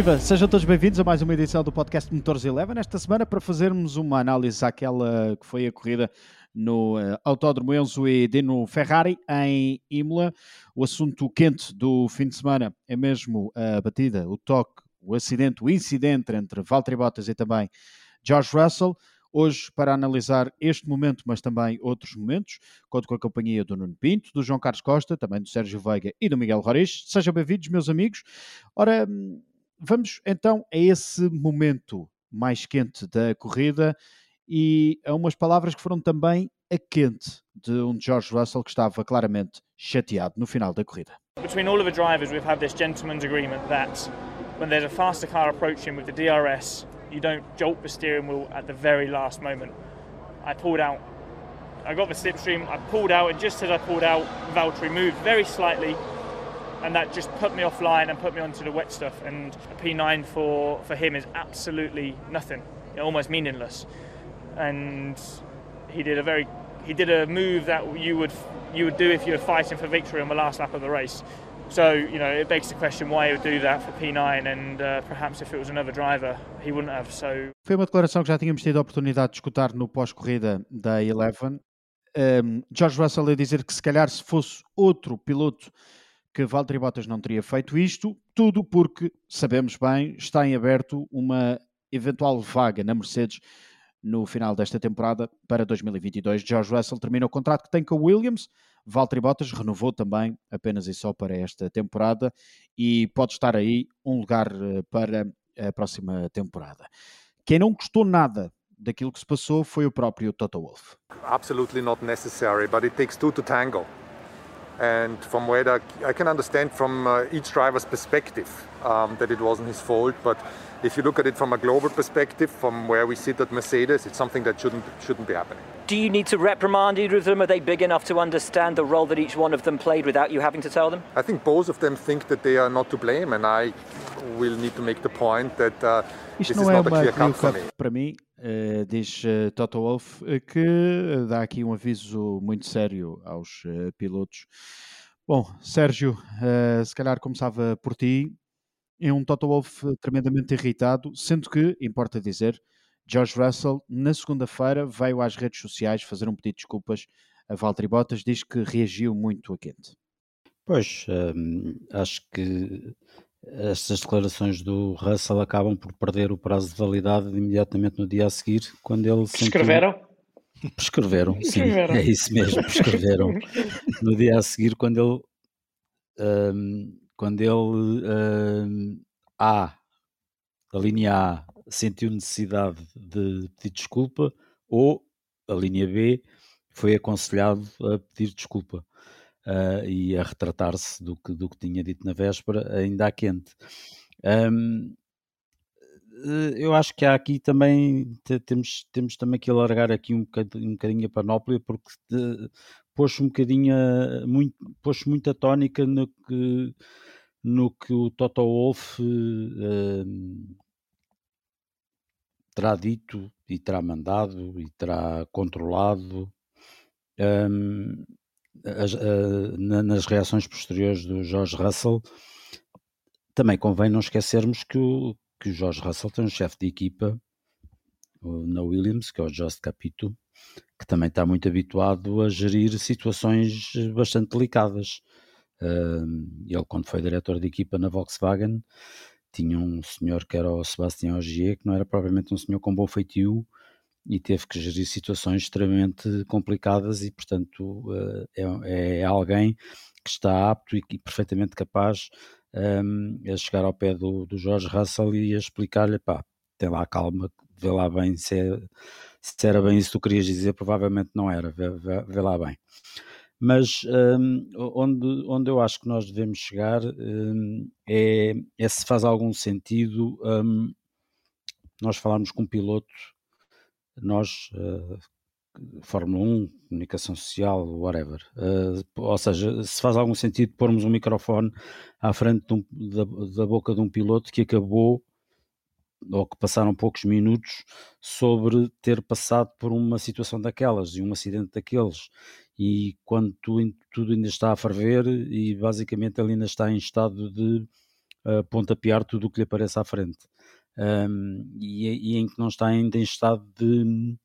Viva, sejam todos bem-vindos a mais uma edição do podcast Motores Eleven. Esta semana para fazermos uma análise àquela que foi a corrida no uh, Autódromo Enzo e Dino Ferrari em Imola. O assunto quente do fim de semana é mesmo a batida, o toque, o acidente, o incidente entre Valtteri Bottas e também George Russell. Hoje, para analisar este momento, mas também outros momentos, conto com a companhia do Nuno Pinto, do João Carlos Costa, também do Sérgio Veiga e do Miguel Roriz. Sejam bem-vindos, meus amigos. Ora, hum, vamos então a esse momento mais quente da corrida e a umas palavras que foram também a quente de um George Russell que estava claramente chateado no final da corrida. Between all of the drivers we've had this gentleman's agreement that when there's a faster car approaching with the DRS you don't jolt the steering wheel at the very last moment. I pulled out I got the slipstream, I pulled out and just as I pulled out Valtteri moved very slightly and that just put me offline and put me onto the wet stuff. And a P9 for, for him is absolutely nothing, almost meaningless. And he did a very he did a move that you would you would do if you were fighting for victory on the last lap of the race. So you know it begs the question why he would do that for P9, and uh, perhaps if it was another driver, he wouldn't have. So foi uma declaração que já tínhamos tido a oportunidade de escutar no pós-corrida da Eleven. Um, George Russell a dizer que se calhar se fosse outro piloto que Valtteri Bottas não teria feito isto, tudo porque, sabemos bem, está em aberto uma eventual vaga na Mercedes no final desta temporada para 2022. George Russell termina o contrato que tem com a Williams, Valtteri Bottas renovou também apenas e só para esta temporada e pode estar aí um lugar eh, para a próxima temporada. Quem não gostou nada daquilo que se passou foi o próprio Toto Wolff. Absolutely not necessary, but it takes two to tango. And from where I can understand from uh, each driver's perspective um, that it wasn't his fault, but if you look at it from a global perspective, from where we sit at Mercedes, it's something that shouldn't shouldn't be happening. Do you need to reprimand either of them? Are they big enough to understand the role that each one of them played without you having to tell them? I think both of them think that they are not to blame, and I will need to make the point that uh, this is not a clear cut for me. Uh, diz uh, Toto Wolff uh, que dá aqui um aviso muito sério aos pilotos. Bom, Sérgio, se calhar começava por ti. É um Toto Wolff tremendamente irritado, sendo que, importa dizer, George Russell, na segunda-feira, veio às redes sociais fazer um pedido de desculpas a Valtteri Bottas, diz que reagiu muito a quente. Pois, hum, acho que estas declarações do Russell acabam por perder o prazo de validade imediatamente no dia a seguir, quando ele Prescreveram? Sentiu... Prescreveram, sim, é isso mesmo, prescreveram. no dia a seguir, quando ele, um, quando ele um, A, a linha A, sentiu necessidade de pedir desculpa, ou a linha B foi aconselhado a pedir desculpa uh, e a retratar-se do que, do que tinha dito na véspera, ainda à quente. Um, eh, eu acho que há aqui também temos, temos também que alargar aqui um bocadinho, um bocadinho a panóplia porque pôs um bocadinho muito, pôs muita tónica no que, no que o Toto Wolff uh, terá dito e terá mandado e terá controlado um, as, uh, nas reações posteriores do George Russell, também convém não esquecermos que o, que o George Russell tem um chefe de equipa na Williams, que é o Just Capito, que também está muito habituado a gerir situações bastante delicadas. Ele, quando foi diretor de equipa na Volkswagen, tinha um senhor que era o Sebastião Ogier, que não era propriamente um senhor com bom feitio, e teve que gerir situações extremamente complicadas e, portanto, eh, é, é alguém que está apto e, perfeitamente capaz um, a chegar ao pé do, do Jorge Russell e a explicar-lhe, pá, tem lá calma, vê lá bem se, é, se era bem isso que tu querias dizer, provavelmente não era, vê, vê, vê lá bem. Mas um, onde, onde eu acho que nós devemos chegar um, é, é se faz algum sentido nós falarmos com um piloto nós, uh, Fórmula 1, comunicação social, whatever. Uh, ou seja, se faz algum sentido pormos um microfone à frente um, da, da, boca de um piloto que acabou ou que passaram poucos minutos sobre ter passado por uma situação daquelas e um acidente daqueles e quando tu, tudo ainda está a ferver e basicamente ele ainda está em estado de uh, pontapear tudo o que lhe aparece à frente. Um, e, e, em que não está ainda em estado de.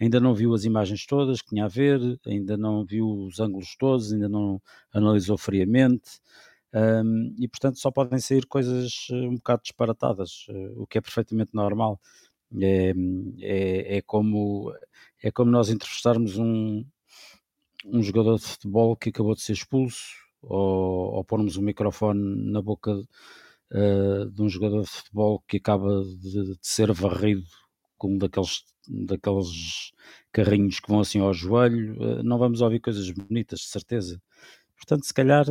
Ainda não viu as imagens todas que tinha a ver, ainda não viu os ângulos todos, ainda não analisou friamente. Um, e portanto só podem sair coisas eh, um bocado disparatadas, uh, o que é perfeitamente normal. É, é, é, como, é como nós entrevistarmos um, um jogador de futebol que acabou de ser expulso, ou, ou pormos um microfone na boca uh, de um jogador de futebol que acaba de, de ser varrido com um daqueles, daqueles carrinhos que vão assim ao joelho, uh, não vamos ouvir coisas bonitas, de certeza. Portanto, se calhar,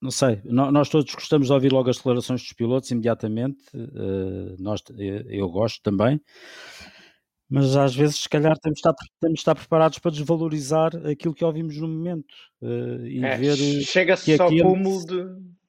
não sei, nós todos gostamos de ouvir logo as declarações dos pilotos imediatamente, uh, nós, eu gosto também, mas às vezes, se calhar, temos de estar, temos de estar preparados para desvalorizar aquilo que ouvimos no momento uh, e é, ver. Chega-se ao cúmulo de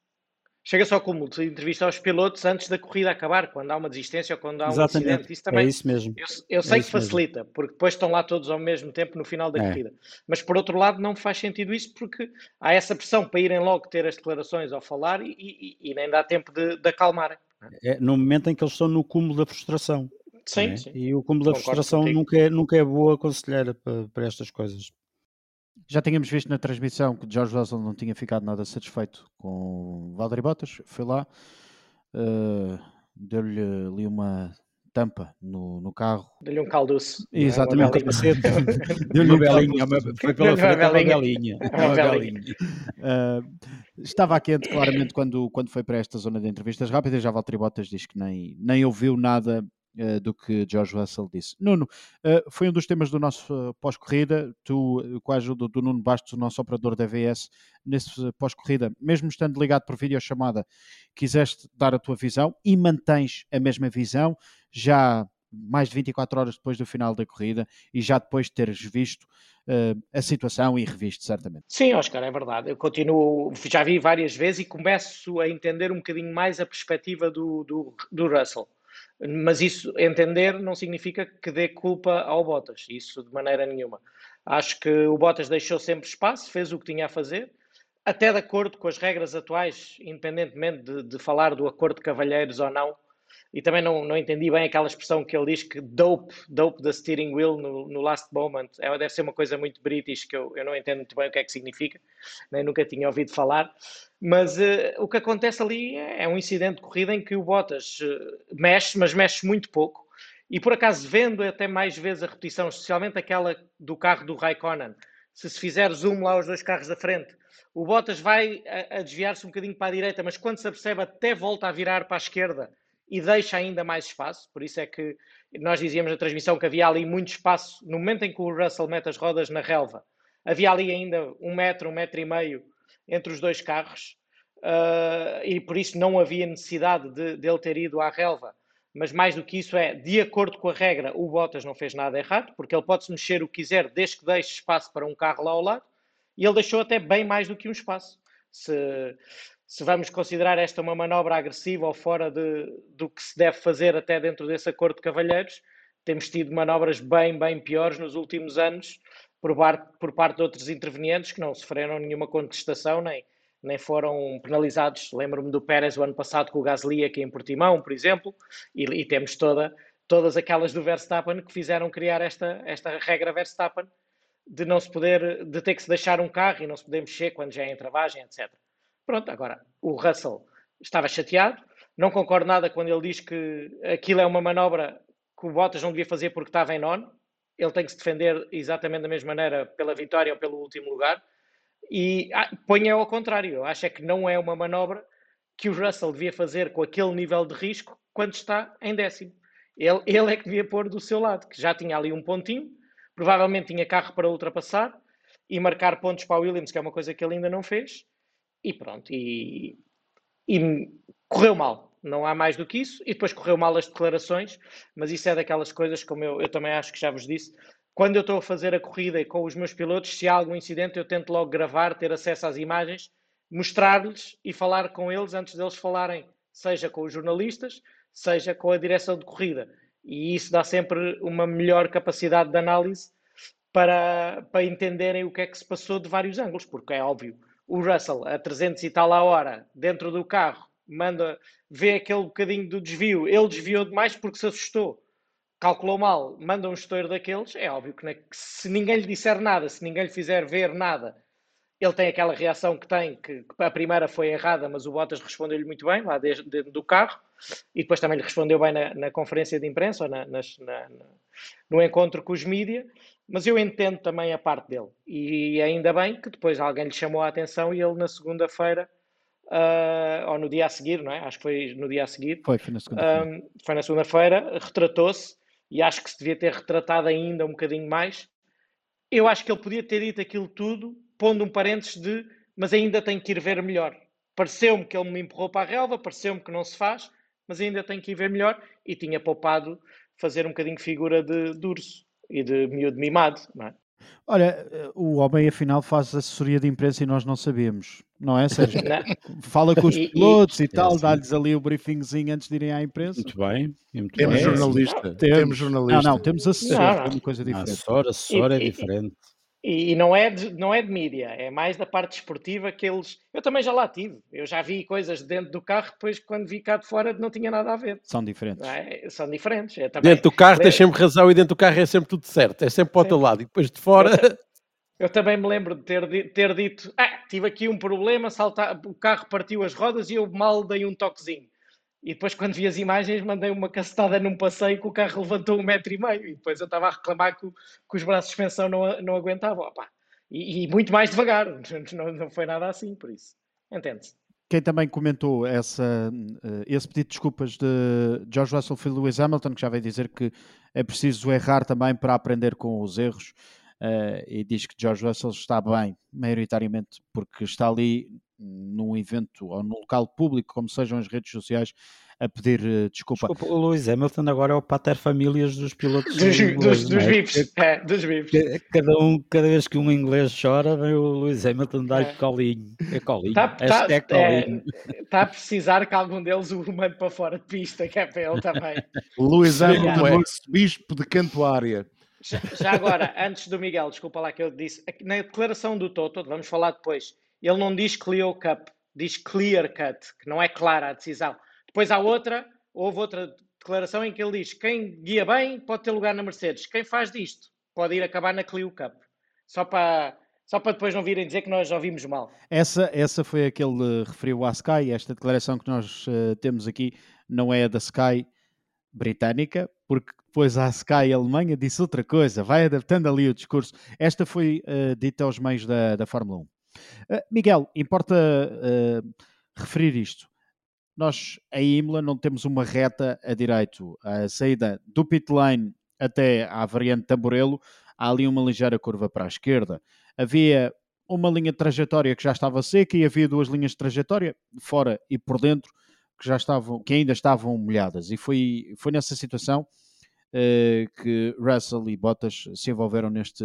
Chega-se ao cúmulo de entrevista aos pilotos antes da corrida acabar, quando há uma desistência ou quando há Exatamente. um acidente. Isso também, é isso mesmo. Eu, eu é sei é que facilita, mesmo. porque depois estão lá todos ao mesmo tempo no final da é. corrida. Mas por outro lado, não faz sentido isso porque há essa pressão para irem logo ter as declarações ao falar e, e, e nem dá tempo de, de acalmarem. É no momento em que eles estão no cúmulo da frustração. Sim, sim. E o cúmulo da frustração nunca é, nunca é boa conselheira para, para estas coisas. Já tínhamos visto na transmissão que George Russell não tinha ficado nada satisfeito com Valtteri Bottas, foi lá, uh, deu-lhe ali uma tampa no, no carro. Deu-lhe um caldoço. Exatamente. Deu-lhe uma belinha, foi pela frente uma belinha. Uma belinha. Uh, estava quente claramente quando, quando foi para esta zona de entrevistas rápidas, já Valtteri Bottas diz que nem, nem ouviu nada do que George Russell disse. Nuno, uh, foi um dos temas do nosso uh, pós-corrida. Tu, com a ajuda do Nuno Bastos, o nosso operador da VS, nesse pós-corrida, mesmo estando ligado por videochamada, quiseste dar a tua visão e mantens a mesma visão já mais de 24 horas depois do final da corrida e já depois de teres visto uh, a situação e revisto, certamente. Sim, Oscar, é verdade. Eu continuo, já vi várias vezes e começo a entender um bocadinho mais a perspectiva do, do, do Russell. Mas isso, entender, não significa que dê culpa ao Bottas, isso de maneira nenhuma. Acho que o Bottas deixou sempre espaço, fez o que tinha a fazer, até de acordo com as regras atuais, independentemente de, de falar do acordo de cavalheiros ou não, e também não, não entendi bem aquela expressão que ele diz que dope, dope the steering wheel no, no last moment. É, deve ser uma coisa muito british que eu, eu não entendo muito bem o que é que significa, nem nunca tinha ouvido falar. Mas uh, o que acontece ali é, um incidente de corrida em que o Bottas uh, mexe, mas mexe muito pouco. E por acaso, vendo até mais vezes a repetição, especialmente aquela do carro do Raikkonen, se se fizer zoom lá aos dois carros da frente, o Bottas vai a, a desviar-se um bocadinho para a direita, mas quando se apercebe até volta a virar para a esquerda e deixa ainda mais espaço. Por isso é que nós dizíamos na transmissão que havia ali muito espaço. No momento em que o Russell mete as rodas na relva, havia ali ainda um metro, um metro e meio entre os dois carros. Uh, e por isso não havia necessidade de, de ele ter ido à relva. Mas mais do que isso é, de acordo com a regra, o Bottas não fez nada errado, porque ele pode-se mexer o que quiser, desde que deixe espaço para um carro lá ao lado, e ele deixou até bem mais do que um espaço. Se, se vamos considerar esta uma manobra agressiva ou fora de, do que se deve fazer até dentro desse acordo de cavalheiros, temos tido manobras bem, bem piores nos últimos anos por, bar, por parte de outros intervenientes que não sofreram nenhuma contestação nem, nem foram penalizados. Lembro-me do Pérez o ano passado com o Gasly aqui em Portimão, por exemplo, e, e, temos toda, todas aquelas do Verstappen que fizeram criar esta, esta regra Verstappen de não se poder, de ter que se deixar um carro e não se poder mexer quando já é em travagem, etc. Pronto, agora, o Russell estava chateado, não concordo nada quando ele diz que aquilo é uma manobra que o Bottas não devia fazer porque estava em nono. Ele tem que se defender exatamente da mesma maneira pela vitória ou pelo último lugar. E ah, ponha ao contrário. Eu acho é que não é uma manobra que o Russell devia fazer com aquele nível de risco quando está em décimo. Ele, ele é que devia pôr do seu lado, que já tinha ali um pontinho, provavelmente tinha carro para ultrapassar e marcar pontos para o Williams, que é uma coisa que ele ainda não fez e pronto, e, e correu mal. Não há mais do que isso. E depois correu mal as declarações, mas isso é daquelas coisas, como eu, eu também acho que já vos disse. Quando eu estou a fazer a corrida e com os meus pilotos, se há algum incidente, eu tento logo gravar, ter acesso às imagens, mostrar-lhes e falar com eles antes deles falarem, seja com os jornalistas, seja com a direção de corrida. E isso dá sempre uma melhor capacidade de análise para, para entenderem o que é que se passou de vários ângulos, porque é óbvio o Russell a 300 e tal a hora dentro do carro manda, vê aquele bocadinho do desvio, ele desviou demais porque se assustou, calculou mal, manda um estouro daqueles, é óbvio que, se ninguém lhe disser nada, se ninguém lhe fizer ver nada, ele tem aquela reação que tem, que, que a primeira foi errada, mas o Bottas respondeu-lhe muito bem, lá dentro do carro, e depois também lhe respondeu bem na, na conferência de imprensa, ou na, nas, na, no encontro com os mídias, mas eu entendo também a parte dele. E ainda bem que depois alguém lhe chamou a atenção e ele na segunda-feira, uh, ou no dia a seguir, não é? Acho que foi no dia a seguir. Foi, foi na segunda-feira. Um, foi na segunda-feira, retratou-se e acho que se devia ter retratado ainda um bocadinho mais. Eu acho que ele podia ter dito aquilo tudo pondo um parênteses de mas ainda tenho que ir ver melhor. Pareceu-me que ele me empurrou para a relva, pareceu-me que não se faz, mas ainda tenho que ir ver melhor e tinha poupado fazer um bocadinho figura de, de urso e de miúdo mimado, não é? Olha, o homem afinal faz assessoria de imprensa e nós não sabemos, não é, Sérgio? Não. Fala com os pilotos e, e, e tal, é dá-lhes ali o briefingzinho antes de irem à imprensa. Muito bem. Muito temos bem. jornalista. Temos, temos jornalista. Não, não, temos assessor, é uma coisa diferente. Assessor, assessor é diferente. E, e, não, é de, não é de mídia, é mais da parte esportiva que eles. Eu também já lá tive. Eu já vi coisas dentro do carro, depois quando vi cá de fora não tinha nada a ver. São diferentes. É? São diferentes. É, também, dentro do carro tens sempre razão e dentro do carro é sempre tudo certo, é sempre para o teu lado. E depois de fora. Eu, eu também me lembro de ter, ter dito: ah, tive aqui um problema, saltar, o carro partiu as rodas e eu mal dei um toquezinho. E depois, quando vi as imagens, mandei uma cacetada num passeio que o carro levantou um metro e meio. E depois eu estava a reclamar que, que os braços de suspensão não, não aguentavam. E, e, muito mais devagar. Não, não foi nada assim, por isso. Entende-se. Quem também comentou essa, eh, esse pedido de desculpas de George Russell foi Lewis Hamilton, que já veio dizer que é preciso errar também para aprender com os erros. Uh, e diz que George Russell está bem, maioritariamente, porque está ali num evento ou num local público, como sejam as redes sociais, a pedir uh, desculpa. desculpa. O Lewis Hamilton agora é o pater famílias dos pilotos dos, inglês, dos, dos é? VIPs. É, dos VIPs. Cada, um, cada vez que um inglês chora, vem o Lewis Hamilton dar-lhe é. colinho. É colinho. Está tá, é, tá a precisar que algum deles o mande para fora de pista, que é para ele também. Lewis Hamilton, é. bispo de Cantuária. Já, já agora, antes do Miguel, desculpa lá que eu disse, na declaração do Toto, vamos falar depois, ele não diz clear cut, diz clear cut, que não é clara a decisão. Depois há outra, houve outra declaração em que ele diz: quem guia bem pode ter lugar na Mercedes, quem faz disto pode ir acabar na Clio Cup. Só para, só para depois não virem dizer que nós ouvimos mal. Essa, essa foi aquele referiu à Sky. Esta declaração que nós uh, temos aqui não é a da Sky britânica, porque depois a Sky Alemanha disse outra coisa, vai adaptando ali o discurso. Esta foi uh, dita aos meios da, da Fórmula 1. Uh, Miguel, importa uh, referir isto. Nós, em Imola, não temos uma reta a direito. A saída do pit lane até à variante Tamborelo, há ali uma ligeira curva para a esquerda. Havia uma linha de trajetória que já estava seca e havia duas linhas de trajetória, fora e por dentro, que já estavam, que ainda estavam molhadas. E foi, foi nessa situação uh, que Russell e Bottas se envolveram neste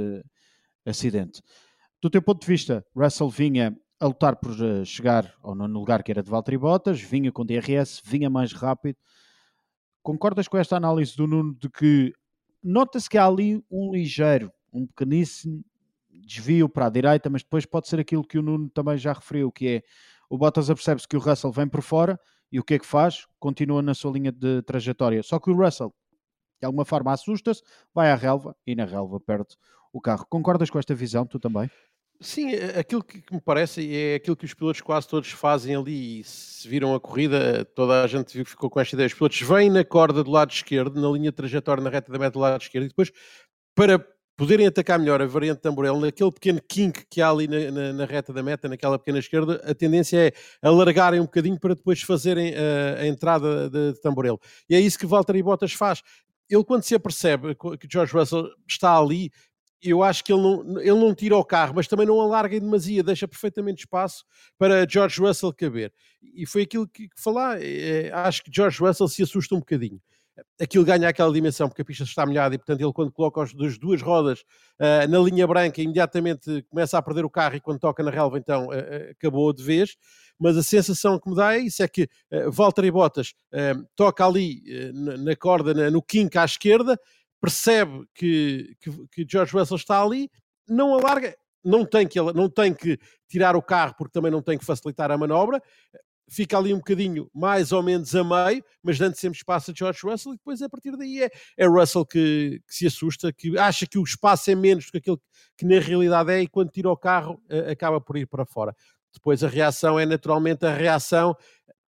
acidente. Do teu ponto de vista, Russell vinha a lutar por eh, chegar ao nono lugar, que era de Valtteri Bottas, vinha com DRS, vinha mais rápido. Concordas com esta análise do Nuno de que nota-se que há ali um ligeiro, um pequeníssimo desvio para a direita, mas depois pode ser aquilo que o Nuno também já referiu, que é o Bottas apercebe-se que o Russell vem por fora e o que é que faz? Continua na sua linha de trajetória. Só que o Russell, de alguma forma, assusta-se, vai à relva e na relva perde o carro. Concordas com esta visão, tu também? Sim, aquilo que me parece é aquilo que os pilotos quase todos fazem ali. E se viram a corrida, toda a gente ficou com esta ideia. Os pilotos vêm na corda do lado esquerdo, na linha trajetória, na reta da meta do lado esquerdo, e depois, para poderem atacar melhor a variante Tamborel, naquele pequeno kink que há ali na, na, na, reta da meta, naquela pequena esquerda, a tendência é alargarem um bocadinho para depois fazerem a, a entrada de, de Tamborel. E é isso que Valtteri Bottas faz ele quando se apercebe que George Russell está ali, eu acho que ele não, ele não tira o carro, mas também não alarga em demasia, deixa perfeitamente espaço para George Russell caber. E foi aquilo que, que falar, é, acho que George Russell se assusta um bocadinho. Aquilo ganha aquela dimensão, porque a pista está molhada e, portanto, ele quando coloca as duas rodas uh, na linha branca, imediatamente começa a perder o carro e quando toca na relva, então, uh, acabou de vez. Mas a sensação que me dá é isso, é que uh, Valtteri Bottas uh, toca ali na, corda, na, no kink à esquerda, percebe que, que, que George Russell está ali, não alarga, não tem, que, não tem que tirar o carro porque também não tem que facilitar a manobra, fica ali um bocadinho mais ou menos a meio, mas dando sempre espaço a George Russell, e depois a partir daí é, é Russell que, que, se assusta, que acha que o espaço é menos do que aquilo que na realidade é, e quando tira o carro acaba por ir para fora. Depois a reação é naturalmente a reação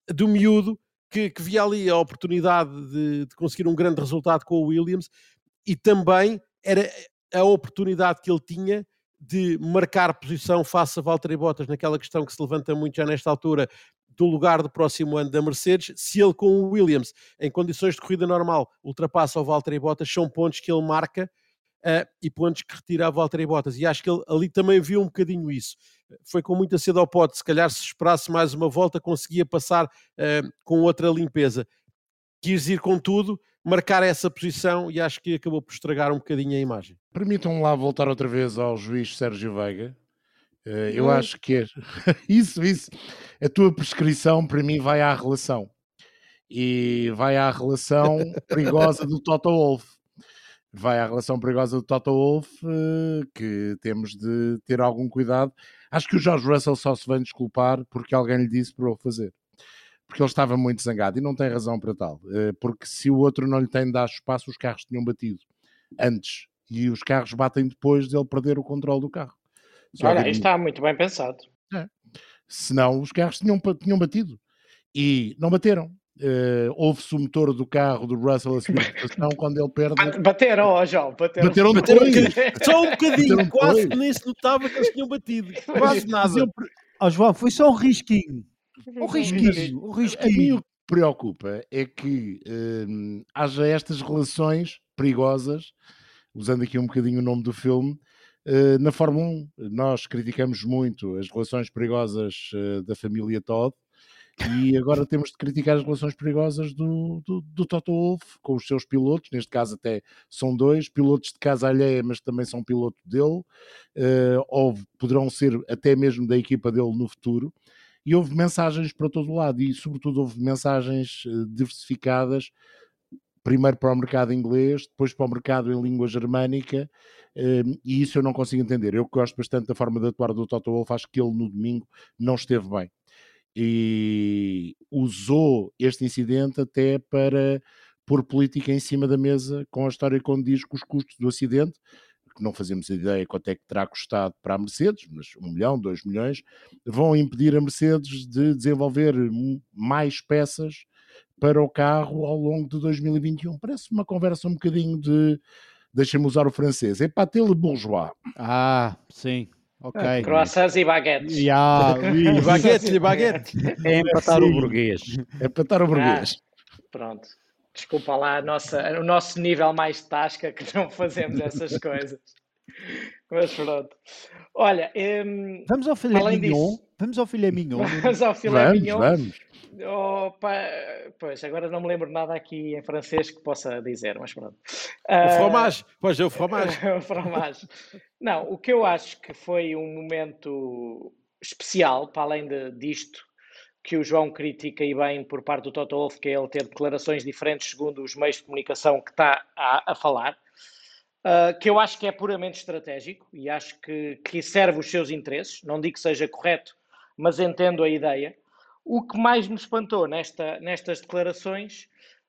do miúdo que, que via ali a oportunidade de, de conseguir um grande resultado com o Williams e também era a oportunidade que ele tinha de marcar posição face a Valtteri Bottas naquela questão que se levanta muito já nesta altura do lugar do próximo ano da Mercedes, se ele com o Williams, em condições de corrida normal, ultrapassa o Valtteri Bottas, são pontos que ele marca uh, e pontos que retira a Valtteri Bottas. E acho que ele ali também viu um bocadinho isso. Foi com muita cedo ao pote, se calhar se esperasse mais uma volta conseguia passar uh, com outra limpeza. Quis ir com tudo, marcar essa posição e acho que acabou por estragar um bocadinho a imagem. Permitam-me lá voltar outra vez ao juiz Sérgio Veiga. Uh, eu hum. acho que é isso, isso. A tua prescrição para mim vai à relação e vai à relação perigosa do Toto Wolff. Vai à relação perigosa do Toto Wolff, uh, que temos de ter algum cuidado. Acho que o George Russell só se vem desculpar porque alguém lhe disse para o fazer porque ele estava muito zangado e não tem razão para tal, eh, porque se o outro não lhe tem dado espaço, os carros tinham batido antes e os carros batem depois dele perder o controle do carro. Só Olha, isto está muito bem pensado. É. Senão os carros tinham, tinham batido e não bateram. Uh, Houve-se o motor do carro do Russell a subir quando ele perde. Bateram, ó, João, bateram. Bateram, bateram Só um bocadinho, quase nem se notava que eles tinham batido. Quase nada. Ó, João, foi só um risquinho. O risquinho, o risquinho. A mim o que preocupa é que hum, haja estas relações perigosas, usando aqui um bocadinho o nome do filme, uh, na Fórmula 1. Nós criticamos muito as relações perigosas uh, da família Todd, e agora temos de criticar as relações perigosas do, do, do, Toto Wolff com os seus pilotos, neste caso até são dois, pilotos de casa alheia, mas também são piloto dele, uh, ou poderão ser até mesmo da equipa dele no futuro e houve mensagens para todo lado e, sobretudo, houve mensagens eh, diversificadas, primeiro para o mercado inglês, depois para o mercado em língua germânica, ehm, e isso eu não consigo entender. Eu gosto bastante da forma de atuar do Toto Wolff, acho que ele no domingo não esteve bem. E usou este incidente até para pôr política em cima da mesa com a história quando diz que os custos do acidente que não fazemos ideia quanto é que terá custado para a Mercedes, mas um milhão, dois milhões, vão impedir a Mercedes de desenvolver mais peças para o carro ao longo de 2021. Parece uma conversa um bocadinho de, deixem-me usar o francês, é pâté le bourgeois. Ah, sim. Ok. Croissants e baguetes. Yeah, oui. baguetes e baguetes. É empatar o burguês. É empatar o burguês. Ah, pronto. Desculpa lá a nossa, o nosso nível mais tasca que não fazemos essas coisas. Mas pronto. Olha, um, vamos ao filé mignon. Disso, vamos ao filé mignon. Vamos ao filé vamos, mignon. Vamos. Opa, pois, agora não me lembro nada aqui em francês que possa dizer, mas pronto. O fromage, pois é o fromage. o fromage. Não, o que eu acho que foi um momento especial, para além de, disto, que o João critica e bem por parte do Toto Wolff, que é ele ter declarações diferentes segundo os meios de comunicação que está a, a falar, uh, que eu acho que é puramente estratégico e acho que, que serve os seus interesses. Não digo que seja correto, mas entendo a ideia. O que mais me espantou nesta, nestas declarações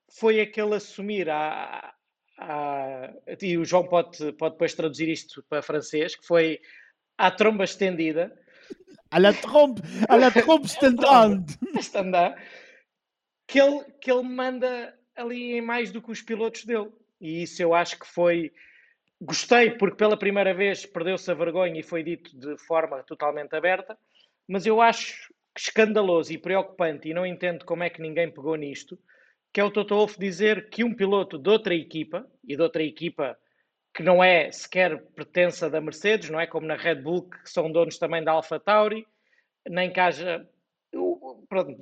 foi aquele assumir a, a, e o João pode, pode depois traduzir isto para francês, que foi a tromba estendida, à la trompe, à la trompe standard. standard. Que ele, que ele manda ali em mais do que os pilotos dele. E isso eu acho que foi. Gostei, porque pela primeira vez perdeu-se a vergonha e foi dito de forma totalmente aberta, mas eu acho escandaloso e preocupante, e não entendo como é que ninguém pegou nisto, que é o Toto Wolff dizer que um piloto de outra equipa, e de outra equipa que não é sequer pertença da Mercedes, não é como na Red Bull, que são donos também da Alpha Tauri, nem que haja pronto,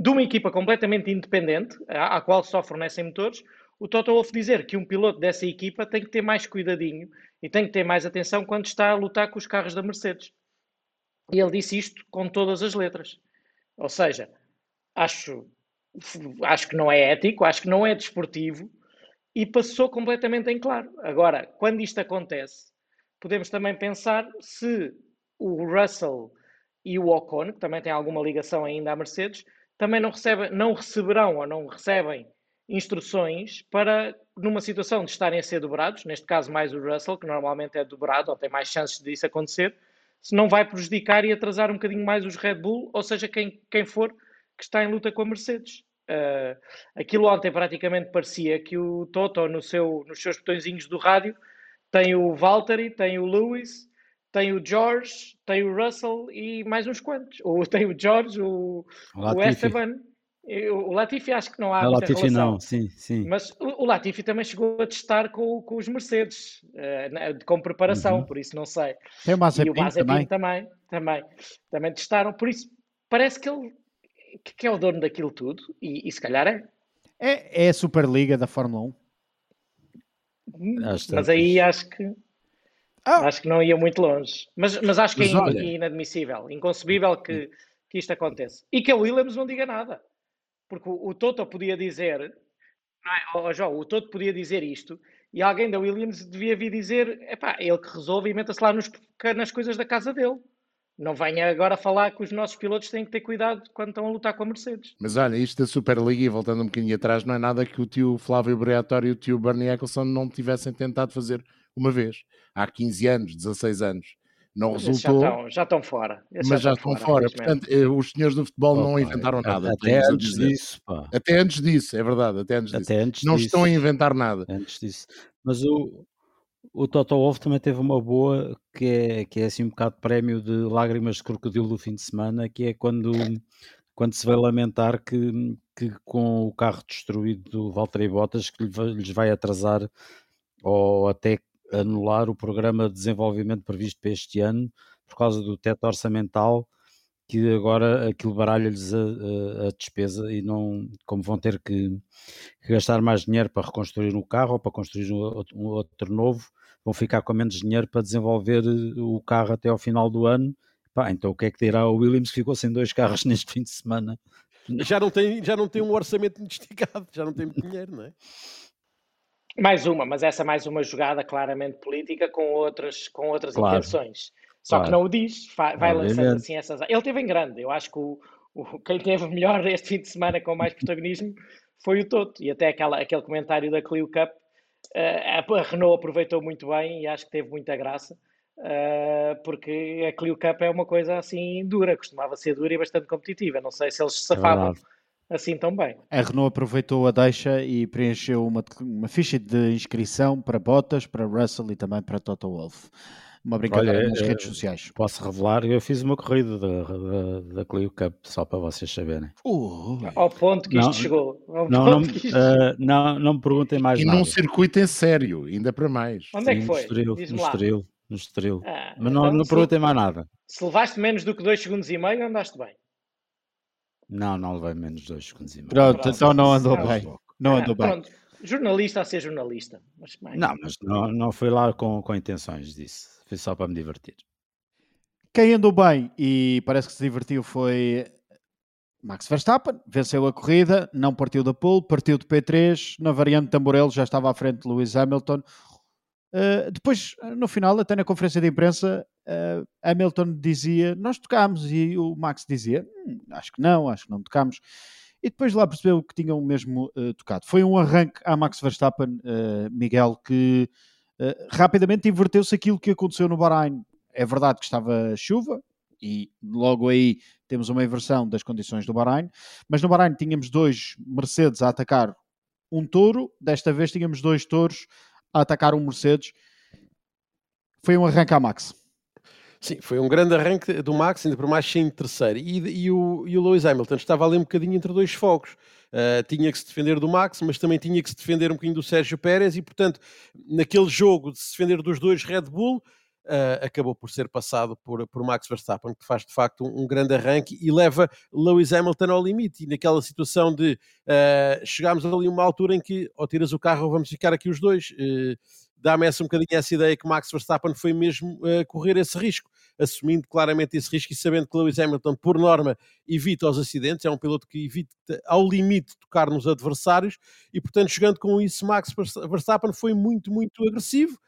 de uma equipa completamente independente, à, qual só fornecem motores, o Toto Wolff dizer que um piloto dessa equipa tem que ter mais cuidadinho e tem que ter mais atenção quando está a lutar com os carros da Mercedes. E ele disse isto com todas as letras. Ou seja, acho, acho que não é ético, acho que não é desportivo, e passou completamente em claro. Agora, quando isto acontece, podemos também pensar se o Russell e o Ocon, que também tem alguma ligação ainda à Mercedes, também não, recebe, não receberão ou não recebem instruções para, numa situação de estarem a ser dobrados, neste caso mais o Russell, que normalmente é dobrado ou tem mais chances disso acontecer, se não vai prejudicar e atrasar um bocadinho mais os Red Bull, ou seja, quem, quem for que está em luta com a Mercedes. Uh, aquilo ontem praticamente parecia que o Toto, no seu, nos seus botõezinhos do rádio, tem o Valtteri, tem o Lewis, tem o George, tem o Russell e mais uns quantos. Ou tem o George, o, o Esteban. O Latifi acho que não há. O Latifi relação. não, sim, sim. Mas o, o Latifi também chegou a testar com, com os Mercedes, uh, com preparação, uhum. por isso não sei. Tem o Mazepin, e o Mazepin também. também. Também, também testaram, por isso parece que ele que é o dono daquilo tudo, e, e se calhar é. É, é a Superliga da Fórmula 1. Hum, mas aí acho que ah. acho que não ia muito longe. Mas, mas acho que mas é olha... inadmissível, inconcebível que, que isto aconteça. E que a Williams não diga nada. Porque o, o Toto podia dizer, não é? oh, João, o Toto podia dizer isto, e alguém da Williams devia vir dizer, epá, ele que resolve e meta-se lá nos, nas coisas da casa dele. Não venha agora falar que os nossos pilotos têm que ter cuidado quando estão a lutar com a Mercedes. Mas olha, isto da Superliga, e voltando um bocadinho atrás, não é nada que o tio Flávio Briatore e o tio Bernie Eccleston não tivessem tentado fazer uma vez. Há 15 anos, 16 anos. Não mas resultou. Já estão, já estão fora. mas já estão, fora. fora. Portanto, eh, os senhores do futebol oh, não pai, inventaram nada. Até antes disso. Pá. Até antes disso, é verdade. Até antes até disso. Antes não disso. estão a inventar nada. Antes disso. Mas o, o Toto Wolff também teve uma boa, que é, que é assim um bocado prémio de lágrimas de crocodilo do fim de semana, que é quando, quando se vai lamentar que, que com o carro destruído do Valtteri Bottas que lhes vai atrasar ou até anular o programa de desenvolvimento previsto para este ano por causa do teto orçamental que agora aquilo baralha-lhes a, a, a, despesa e não, como vão ter que, que, gastar mais dinheiro para reconstruir o carro ou para construir um, um, outro novo, vão ficar com menos dinheiro para desenvolver eh, o carro até ao final do ano. Pá, então o que é que dirá o Williams que ficou sem dois carros neste fim de semana? Já não tem, já não tem um orçamento muito esticado, já não tem muito dinheiro, não é? Mais uma, mas essa mais uma jogada claramente política com outras, com outras claro. intenções. Só claro. que não o diz, vai, vai lançando assim essas. Ele teve em grande, eu acho que o, o, quem teve melhor este fim de semana com mais protagonismo foi o Toto. E até aquela, aquele comentário da Clio Cup, a Renault aproveitou muito bem e acho que teve muita graça. Uh, porque a Clio Cup é uma coisa assim dura, costumava ser dura e bastante competitiva. Não sei se eles se safavam é assim tão bem. A Renault aproveitou a deixa e preencheu uma, uma ficha de inscrição para Bottas, para Russell e também para Toto Wolff uma brincadeira Olha, nas redes sociais. Posso revelar, eu fiz uma corrida da, da, Clio Cup, só para vocês saberem. Uh, ao ponto que isto não, chegou. Não, não, isto... uh, não, não me perguntem mais e nada. E num circuito em sério, ainda para mais. Onde Sim, é que foi? No Estoril, no Estoril. Ah, Mas não, então, não perguntem mais nada. Se levaste menos do que 2 segundos e meio, andaste bem. Não, não levei menos de 2 segundos e meio. Pronto, então não andou bem. Não andou bem. Pronto. Jornalista a ser jornalista. Mas, não, mas não, não foi lá com, com intenções disso. Foi só para me divertir. Quem andou bem e parece que se divertiu foi Max Verstappen. Venceu a corrida, não partiu da pole, partiu de P3. Na variante Tamborello já estava à frente de Lewis Hamilton. Uh, depois, no final, até na conferência de imprensa, uh, Hamilton dizia: Nós tocámos, e o Max dizia: hm, Acho que não, acho que não tocámos. E depois lá percebeu que tinham mesmo uh, tocado. Foi um arranque a Max Verstappen, Miguel, que eh, rapidamente inverteu-se aquilo que aconteceu no Bahrein. É verdade que estava chuva e logo aí temos uma inversão das condições do Bahrein, mas no Bahrein tínhamos dois Mercedes a atacar um touro, desta vez tínhamos dois touros a atacar um Mercedes. Foi um arranque à Max. Sim, foi um grande arranque do Max, ainda por mais sem terceiro. E, e, o, e o Lewis Hamilton estava ali um bocadinho entre dois fogos. Uh, tinha que se defender do Max, mas também tinha que se defender um bocadinho do Sérgio Pérez. E, portanto, naquele jogo de se defender dos dois Red Bull, uh, acabou por ser passado por, por Max Verstappen, que faz de facto um, um, grande arranque e leva Lewis Hamilton ao limite. E naquela situação de uh, chegámos ali a uma altura em que ou tiras o carro ou vamos ficar aqui os dois dá-me essa um bocadinho essa ideia que Max Verstappen foi mesmo uh, correr esse risco, assumindo claramente esse risco e sabendo que Lewis Hamilton, por norma, evita os acidentes, é um piloto que evita ao limite tocar nos adversários e, portanto, jogando com isso, Max Verstappen foi muito, muito agressivo,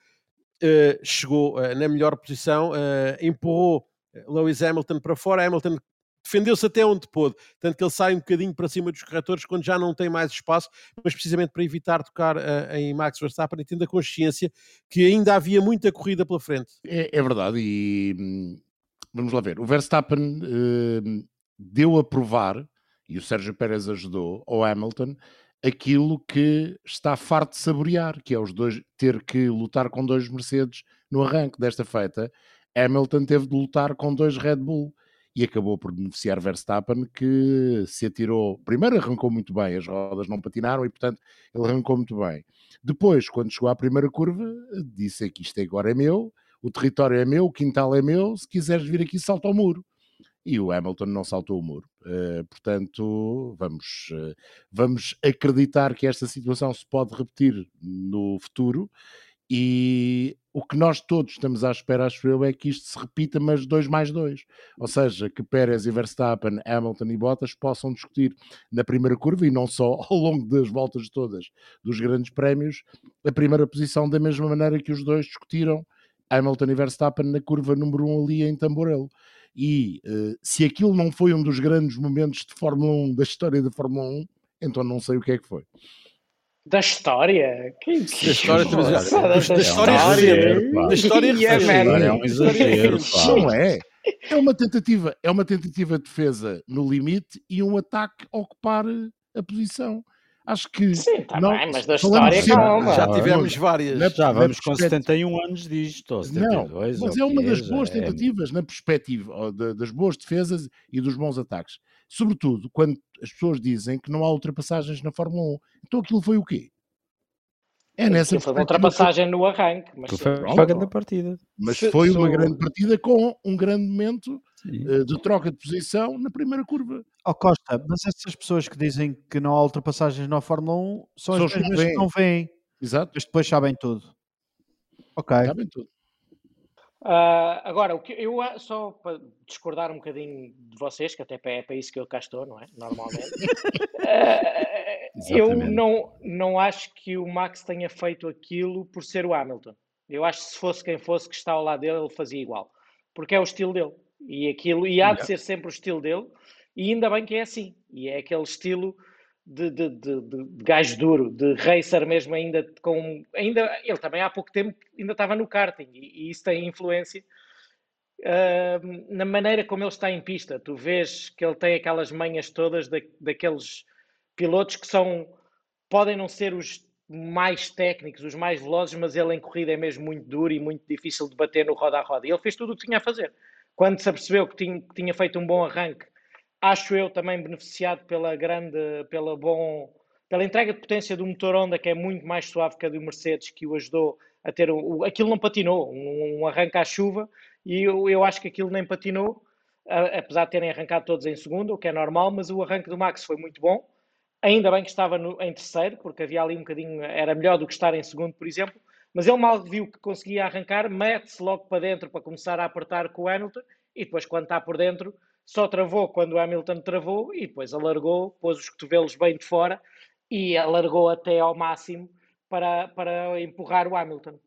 uh, chegou uh, na melhor posição, empurrou Lewis Hamilton para fora, Hamilton defendeu-se até onde pôde, tanto que ele sai um bocadinho para cima dos corretores quando já não tem mais espaço, mas precisamente para evitar tocar uh, em Max Verstappen e tendo a consciência que ainda havia muita corrida pela frente. É, é verdade, e hum, vamos lá ver, o Verstappen uh, deu a provar, e o Sérgio Pérez ajudou, ao Hamilton, aquilo que está farto de saborear, que é os dois ter que lutar com dois Mercedes no arranque desta feita. Hamilton teve de lutar com dois Red Bull e acabou por beneficiar Verstappen, que se atirou. Primeiro arrancou muito bem, as rodas não patinaram e, portanto, ele arrancou muito bem. Depois, quando chegou à primeira curva, disse que isto agora é meu, o território é meu, o quintal é meu, se quiseres vir aqui, salta ao muro. E o Hamilton não saltou o muro. Uh, portanto, vamos, uh, vamos acreditar que esta situação se pode repetir no futuro e o que nós todos estamos à espera, acho eu, é que isto se repita, mas dois mais dois. Ou seja, que Pérez e Verstappen, Hamilton e Bottas possam discutir na primeira curva e não só ao longo das voltas todas dos grandes prémios, a primeira posição da mesma maneira que os dois discutiram Hamilton e Verstappen na curva número 1 um ali em Tamborelo. E uh, se aquilo não foi um dos grandes momentos de Fórmula 1, da história da Fórmula 1, então não sei o que é que foi. Da história? Que, da história, da, da, história, da história, da história, é, é um exagero, não é? É uma tentativa, é uma tentativa de defesa no limite e um ataque a ocupar a posição. Acho que. Sim, tá não, bem, mas da história, calma. Já tivemos várias. Na, já vamos com 71 anos disto. 72, não, mas é uma das boas é... tentativas na perspectiva das boas defesas e dos bons ataques. Sobretudo quando as pessoas dizem que não há ultrapassagens na Fórmula 1. Então aquilo foi o quê? É nessa foi uma ultrapassagem no arranque. Mas foi uma grande partida. Mas foi uma grande partida com um grande momento uh, de troca de posição na primeira curva. Oh Costa, mas essas pessoas que dizem que não há ultrapassagens na Fórmula 1 são, são as mesmas que não veem. Exato. Mas depois sabem tudo. Ok. Sabem tudo. Uh, agora, o que eu só para discordar um bocadinho de vocês, que até é para isso que eu cá estou, não é? Normalmente. uh, eu não, não acho que o Max tenha feito aquilo por ser o Hamilton. Eu acho que se fosse quem fosse que está ao lado dele, ele fazia igual. Porque é o estilo dele. E aquilo, e há de ser sempre o estilo dele, e ainda bem que é assim. E é aquele estilo de, de, de, de, gajo duro, de racer mesmo ainda com ainda ele também há pouco tempo ainda estava no karting e, e isso tem influência uh, na maneira como ele está em pista. Tu vês que ele tem aquelas manhas todas da, daqueles pilotos que são podem não ser os mais técnicos, os mais velozes, mas ele em corrida é mesmo muito duro e muito difícil de bater no roda a roda. E ele fez tudo o que tinha a fazer. Quando se apercebeu que tinha, que tinha feito um bom arranque acho eu também beneficiado pela grande, pela bom, pela entrega de potência do motor Honda, que é muito mais suave que a do Mercedes, que o ajudou a ter o, aquilo não patinou, um, arranque à chuva, e eu, eu acho que aquilo nem patinou, apesar de terem arrancado todos em segundo, o que é normal, mas o arranque do Max foi muito bom. Ainda bem que estava no, em terceiro, porque havia ali um bocadinho, era melhor do que estar em segundo, por exemplo. Mas ele mal viu que conseguia arrancar, mete-se logo para dentro para começar a apertar com o Hamilton, e depois, quando está por dentro, só travou quando o Hamilton travou e depois alargou, pôs os cotovelos bem de fora e alargou até ao máximo para, para empurrar o Hamilton.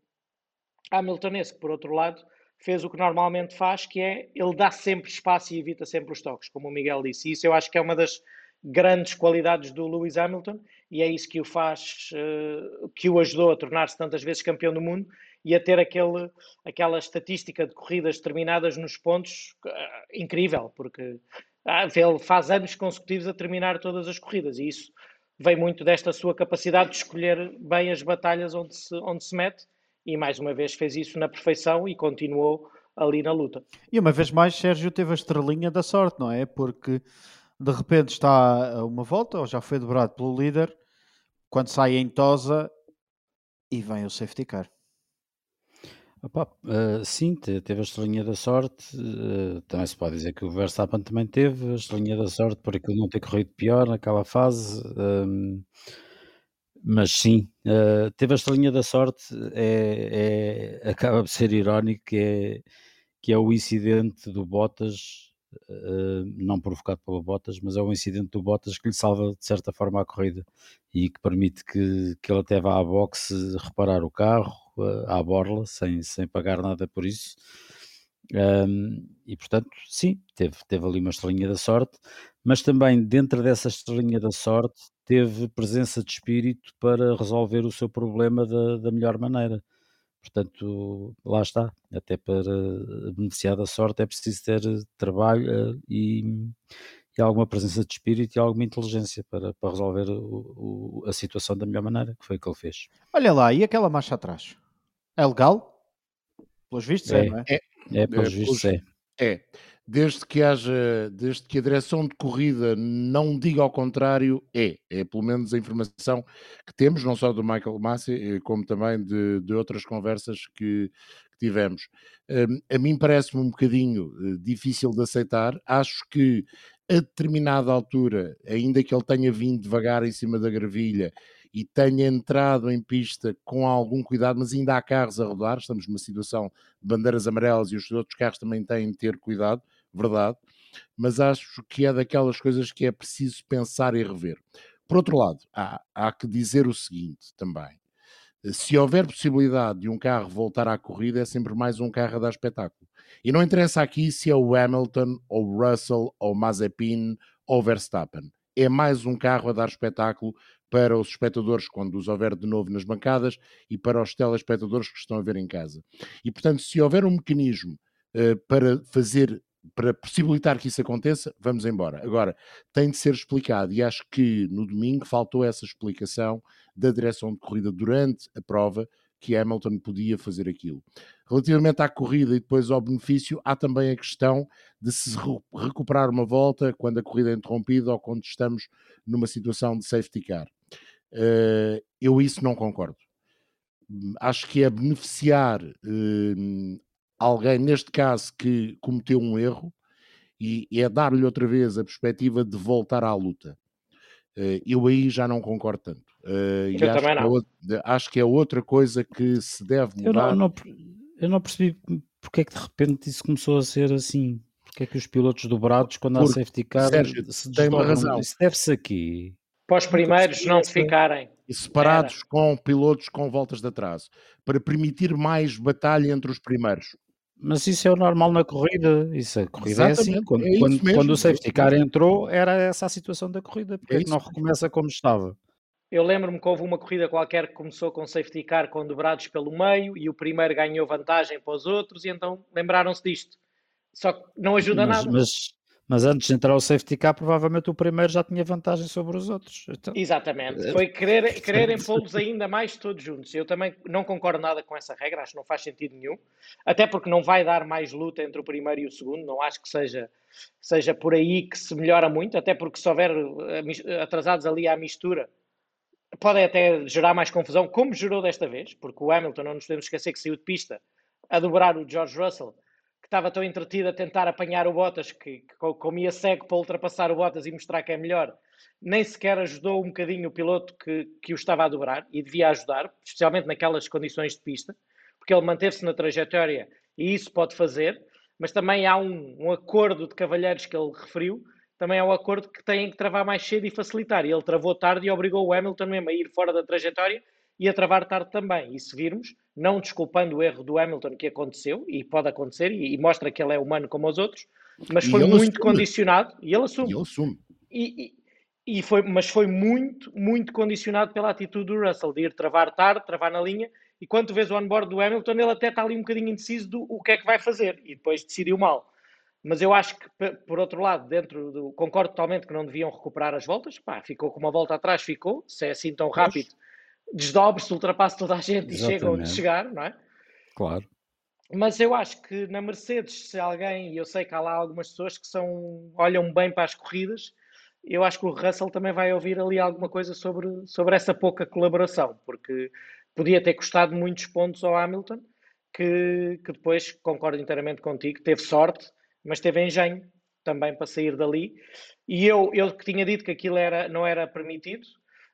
Hamilton esse que, por outro lado, fez o que normalmente faz, que é ele dá sempre espaço e evita sempre os toques, como o Miguel disse. E isso eu acho que é uma das grandes qualidades do Lewis Hamilton e é isso que o faz, uh, que o ajudou a tornar-se tantas vezes campeão do mundo e a ter aquele, aquela estatística de corridas terminadas nos pontos uh, incrível, porque uh, ele faz anos consecutivos a terminar todas as corridas e isso vem muito desta sua capacidade de escolher bem as batalhas onde se, onde se mete e mais uma vez fez isso na perfeição e continuou ali na luta. E uma vez mais Sérgio teve a estrelinha da sorte, não é? Porque de repente está a uma volta, ou já foi dobrado pelo líder, quando sai em tosa e vem o safety car. Opa, uh, sim, teve a estrelinha da sorte. Uh, também se pode dizer que o Verstappen também teve a estrelinha da sorte por aquilo não ter corrido pior naquela fase. Um, mas sim, uh, teve a estrelinha da sorte. É, é, acaba de ser irónico que é, que é o incidente do Bottas, não provocado pelo Bottas, mas é o incidente do Bottas que lhe salva de certa forma a corrida e que permite que, que ele até vá à boxe reparar o carro à borla, sem, sem pagar nada por isso. Um, e portanto, sim, teve, teve ali uma estrelinha da sorte, mas também dentro dessa estrelinha da sorte teve presença de espírito para resolver o seu problema da, da melhor maneira. Portanto, lá está. Até para beneficiar da sorte é preciso ter trabalho eh, e, e alguma presença de espírito e alguma inteligência para, para resolver o, o, a situação da melhor maneira, que foi o que ele fez. Olha lá, e aquela marcha atrás? É legal? Pelos vistos é, é não é? É, é pelos é, vistos é. É desde que haja, desde que a direção de corrida não diga ao contrário, é. É pelo menos a informação que temos, não só do Michael Massey, eh, como também de, de outras conversas que, que tivemos. Um, a mim parece-me um bocadinho uh, difícil de aceitar. Acho que a determinada altura, ainda que ele tenha vindo devagar em cima da gravilha e tenha entrado em pista com algum cuidado, mas ainda há carros a rodar, estamos numa situação de bandeiras amarelas e os outros carros também têm de ter cuidado, verdade, mas acho que é daquelas coisas que é preciso pensar e rever. Por outro lado, há, há que dizer o seguinte também. Se houver possibilidade de um carro voltar à corrida, é sempre mais um carro a dar espetáculo. E não interessa aqui se é o Hamilton, ou Russell, ou Mazepin, ou Verstappen. É mais um carro a dar espetáculo para os espectadores quando os houver de novo nas bancadas e para os telespectadores que estão a ver em casa. E portanto, se houver um mecanismo uh, para fazer para possibilitar que isso aconteça, vamos embora. Agora, tem de ser explicado, e acho que no domingo faltou essa explicação da direção de corrida durante a prova, que Hamilton podia fazer aquilo. Relativamente à corrida e depois ao benefício, há também a questão de se recuperar uma volta quando a corrida é interrompida ou quando estamos numa situação de safety car. Uh, eu isso não concordo. Acho que é beneficiar uh, alguém, neste caso, que cometeu um erro e, é dar-lhe outra vez a perspectiva de voltar à luta. Uh, eu aí já não concordo tanto. Uh, eu também acho, não. Que é, acho que é outra coisa que se deve mudar. Eu não, não, eu não percebi porque é que de repente isso começou a ser assim. Porque é que os pilotos dobrados, quando Porque, há safety car, Sérgio, se tem uma razão. Isso deve-se aqui. Para os primeiros não ficarem. E separados Era. com pilotos com voltas de atraso. Para permitir mais batalha entre os primeiros. Mas isso é o normal na corrida. Isso, a corrida Exatamente. é assim. Quando, é quando, quando, o safety car entrou, era essa a situação da corrida. Porque é, é que não recomeça como estava? Eu lembro-me que houve uma corrida qualquer que começou com safety car com dobrados pelo meio e o primeiro ganhou vantagem para os outros e então lembraram-se disto. Só que não ajuda mas, nada. Mas, mas antes de entrar o safety car, provavelmente o primeiro já tinha vantagem sobre os outros. Então... Exatamente. Foi querer, quererem pô-los ainda mais todos juntos. Eu também não concordo nada com essa regra, acho que não faz sentido nenhum. Até porque não vai dar mais luta entre o primeiro e o segundo. Não acho que seja, seja por aí que se melhora muito. Até porque se houver eh, atrasados ali à mistura, pode até gerar mais confusão, como gerou desta vez, porque o Hamilton, não nos podemos esquecer que saiu de pista a dobrar o George Russell que estava tão entretido a tentar apanhar o Bottas, que, que comia cego para ultrapassar o Bottas e mostrar que é melhor, nem sequer ajudou um bocadinho o piloto que, que o estava a dobrar, e devia ajudar, especialmente naquelas condições de pista, porque ele manteve-se na trajetória e isso pode fazer, mas também há um, um acordo de cavalheiros que ele referiu, também é um acordo que têm que travar mais cedo e facilitar, e ele travou tarde e obrigou o Hamilton mesmo a ir fora da trajetória e a travar tarde também. E se virmos, não desculpando o erro do Hamilton que aconteceu, e pode acontecer, e, e mostra que ele é humano como os outros, mas foi muito assume. condicionado, e ele assume. E ele assume. E, e, e, foi, mas foi muito, muito condicionado pela atitude do Russell, de ir travar tarde, travar na linha, e quando vês o onboard do Hamilton, ele até está ali um bocadinho indeciso do o que é que vai fazer, e depois decidiu mal. Mas eu acho que, por outro lado, dentro do. Concordo totalmente que não deviam recuperar as voltas. Pá, ficou com uma volta atrás, ficou. Se é assim tão rápido, desdobre-se, ultrapasse toda a gente Exatamente. e chega onde chegar, não é? Claro. Mas eu acho que na Mercedes, se alguém, e eu sei que há lá algumas pessoas que são, olham bem para as corridas, eu acho que o Russell também vai ouvir ali alguma coisa sobre, sobre essa pouca colaboração, porque podia ter custado muitos pontos ao Hamilton, que, que depois, concordo inteiramente contigo, teve sorte, mas teve engenho também para sair dali. E eu, eu que tinha dito que aquilo era, não era permitido,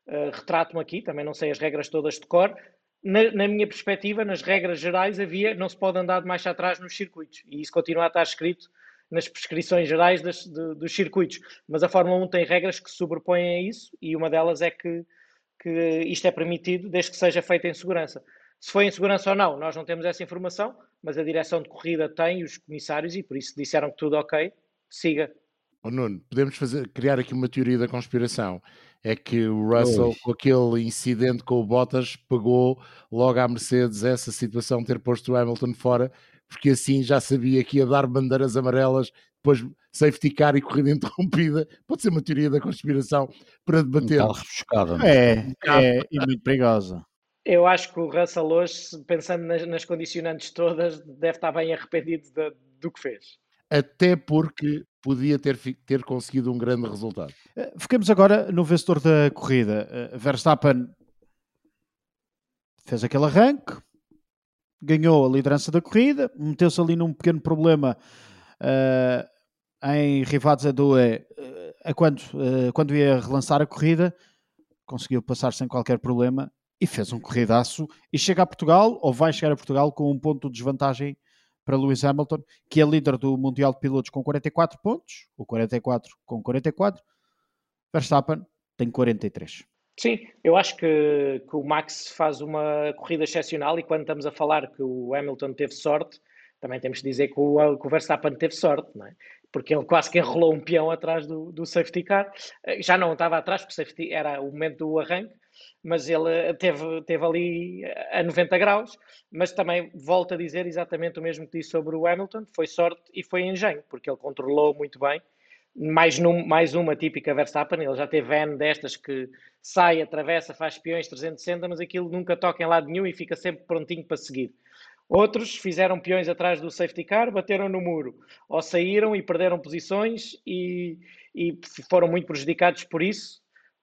uh, retrato-me aqui, também não sei as regras todas de cor. Na, na, minha perspectiva, nas regras gerais, havia não se pode andar de mais atrás nos circuitos. E isso continua a estar escrito nas prescrições gerais das, de, dos circuitos. Mas a Fórmula 1 tem regras que se sobrepõem a isso e uma delas é que, que isto é permitido desde que seja feito em segurança. Se foi em segurança ou não, nós não temos essa informação, mas a direção de corrida tem os comissários e por isso disseram que tudo ok, siga. Oh, Nuno, podemos fazer, criar aqui uma teoria da conspiração. É que o Russell, Oi. com aquele incidente com o Bottas, pagou logo à Mercedes essa situação de ter posto o Hamilton fora, porque assim já sabia que ia dar bandeiras amarelas, depois safety car e corrida interrompida. Pode ser uma teoria da conspiração para debater. Um rebuscada. É, é, é, e muito perigosa. Eu acho que o Russell hoje, pensando nas, nas condicionantes todas, deve estar bem arrependido de, do que fez. Até porque podia ter, ter conseguido um grande resultado. Eh, ficamos agora no vencedor da corrida. Eh, Verstappen fez aquele arranque, ganhou a liderança da corrida, meteu-se ali num pequeno problema uh, em Rivazza do uh, a quando, uh, quando ia relançar a corrida, conseguiu passar sem qualquer problema e fez um corridaço e chega a Portugal, ou vai chegar a Portugal com um ponto de desvantagem para Lewis Hamilton, que é líder do Mundial de Pilotos com 44 pontos, o 44 com 44, Verstappen tem 43. Sim, eu acho que, que, o Max faz uma corrida excepcional e quando estamos a falar que o Hamilton teve sorte, também temos de dizer que o, que o Verstappen teve sorte, não é? porque ele quase que enrolou um peão atrás do, do safety car. Eh, já não estava atrás, porque safety era o momento do arranque, mas ele teve, teve ali a 90 graus. Mas também volto a dizer exatamente o mesmo que disse sobre o Hamilton: foi sorte e foi engenho, porque ele controlou muito bem. Mais, num, mais uma típica Verstappen, ele já teve N destas que sai, atravessa, faz peões 360, mas aquilo nunca toca em lado nenhum e fica sempre prontinho para seguir. Outros fizeram peões atrás do safety car, bateram no muro, ou saíram e perderam posições e, e foram muito prejudicados por isso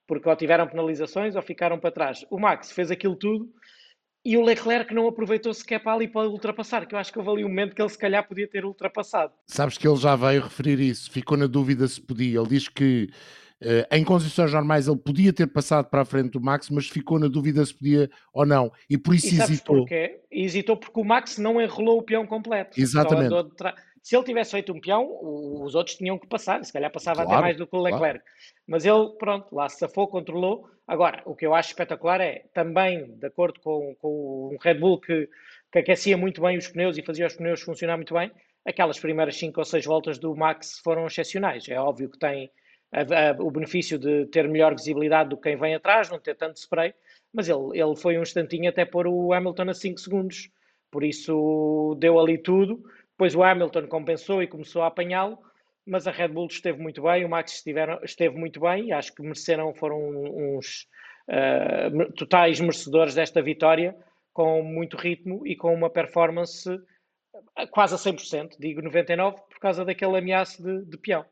porque ou tiveram penalizações ou ficaram para trás. O Max fez aquilo tudo e o Leclerc não aproveitou sequer para ali para ultrapassar, que eu acho que houve ali um momento que ele se calhar podia ter ultrapassado. Sabes que ele já veio referir isso, ficou na dúvida se podia. Ele diz que Uh, em condições normais ele podia ter passado para a frente do Max, mas ficou na dúvida se podia ou não. E por isso e hesitou. Porquê? Hesitou porque o Max não enrolou o peão completo. Exatamente. Se ele tivesse feito um peão, os outros tinham que passar, se calhar passava claro, até mais do que o Leclerc. Claro. Mas ele, pronto, lá se safou, controlou. Agora, o que eu acho espetacular é, também, de acordo com, com um Red Bull que, que aquecia muito bem os pneus e fazia os pneus funcionar muito bem, aquelas primeiras 5 ou 6 voltas do Max foram excepcionais. É óbvio que tem a, a, o benefício de ter melhor visibilidade do que quem vem atrás, não ter tanto spray, mas ele, ele foi um instantinho até pôr o Hamilton a 5 segundos. Por isso deu ali tudo depois o Hamilton compensou e começou a apanhá-lo, mas a Red Bull esteve muito bem, o Max estiveram, esteve muito bem e acho que mereceram, foram uns uh, totais merecedores desta vitória, com muito ritmo e com uma performance quase a 100%, digo 99%, por causa daquele ameaço de, de peão.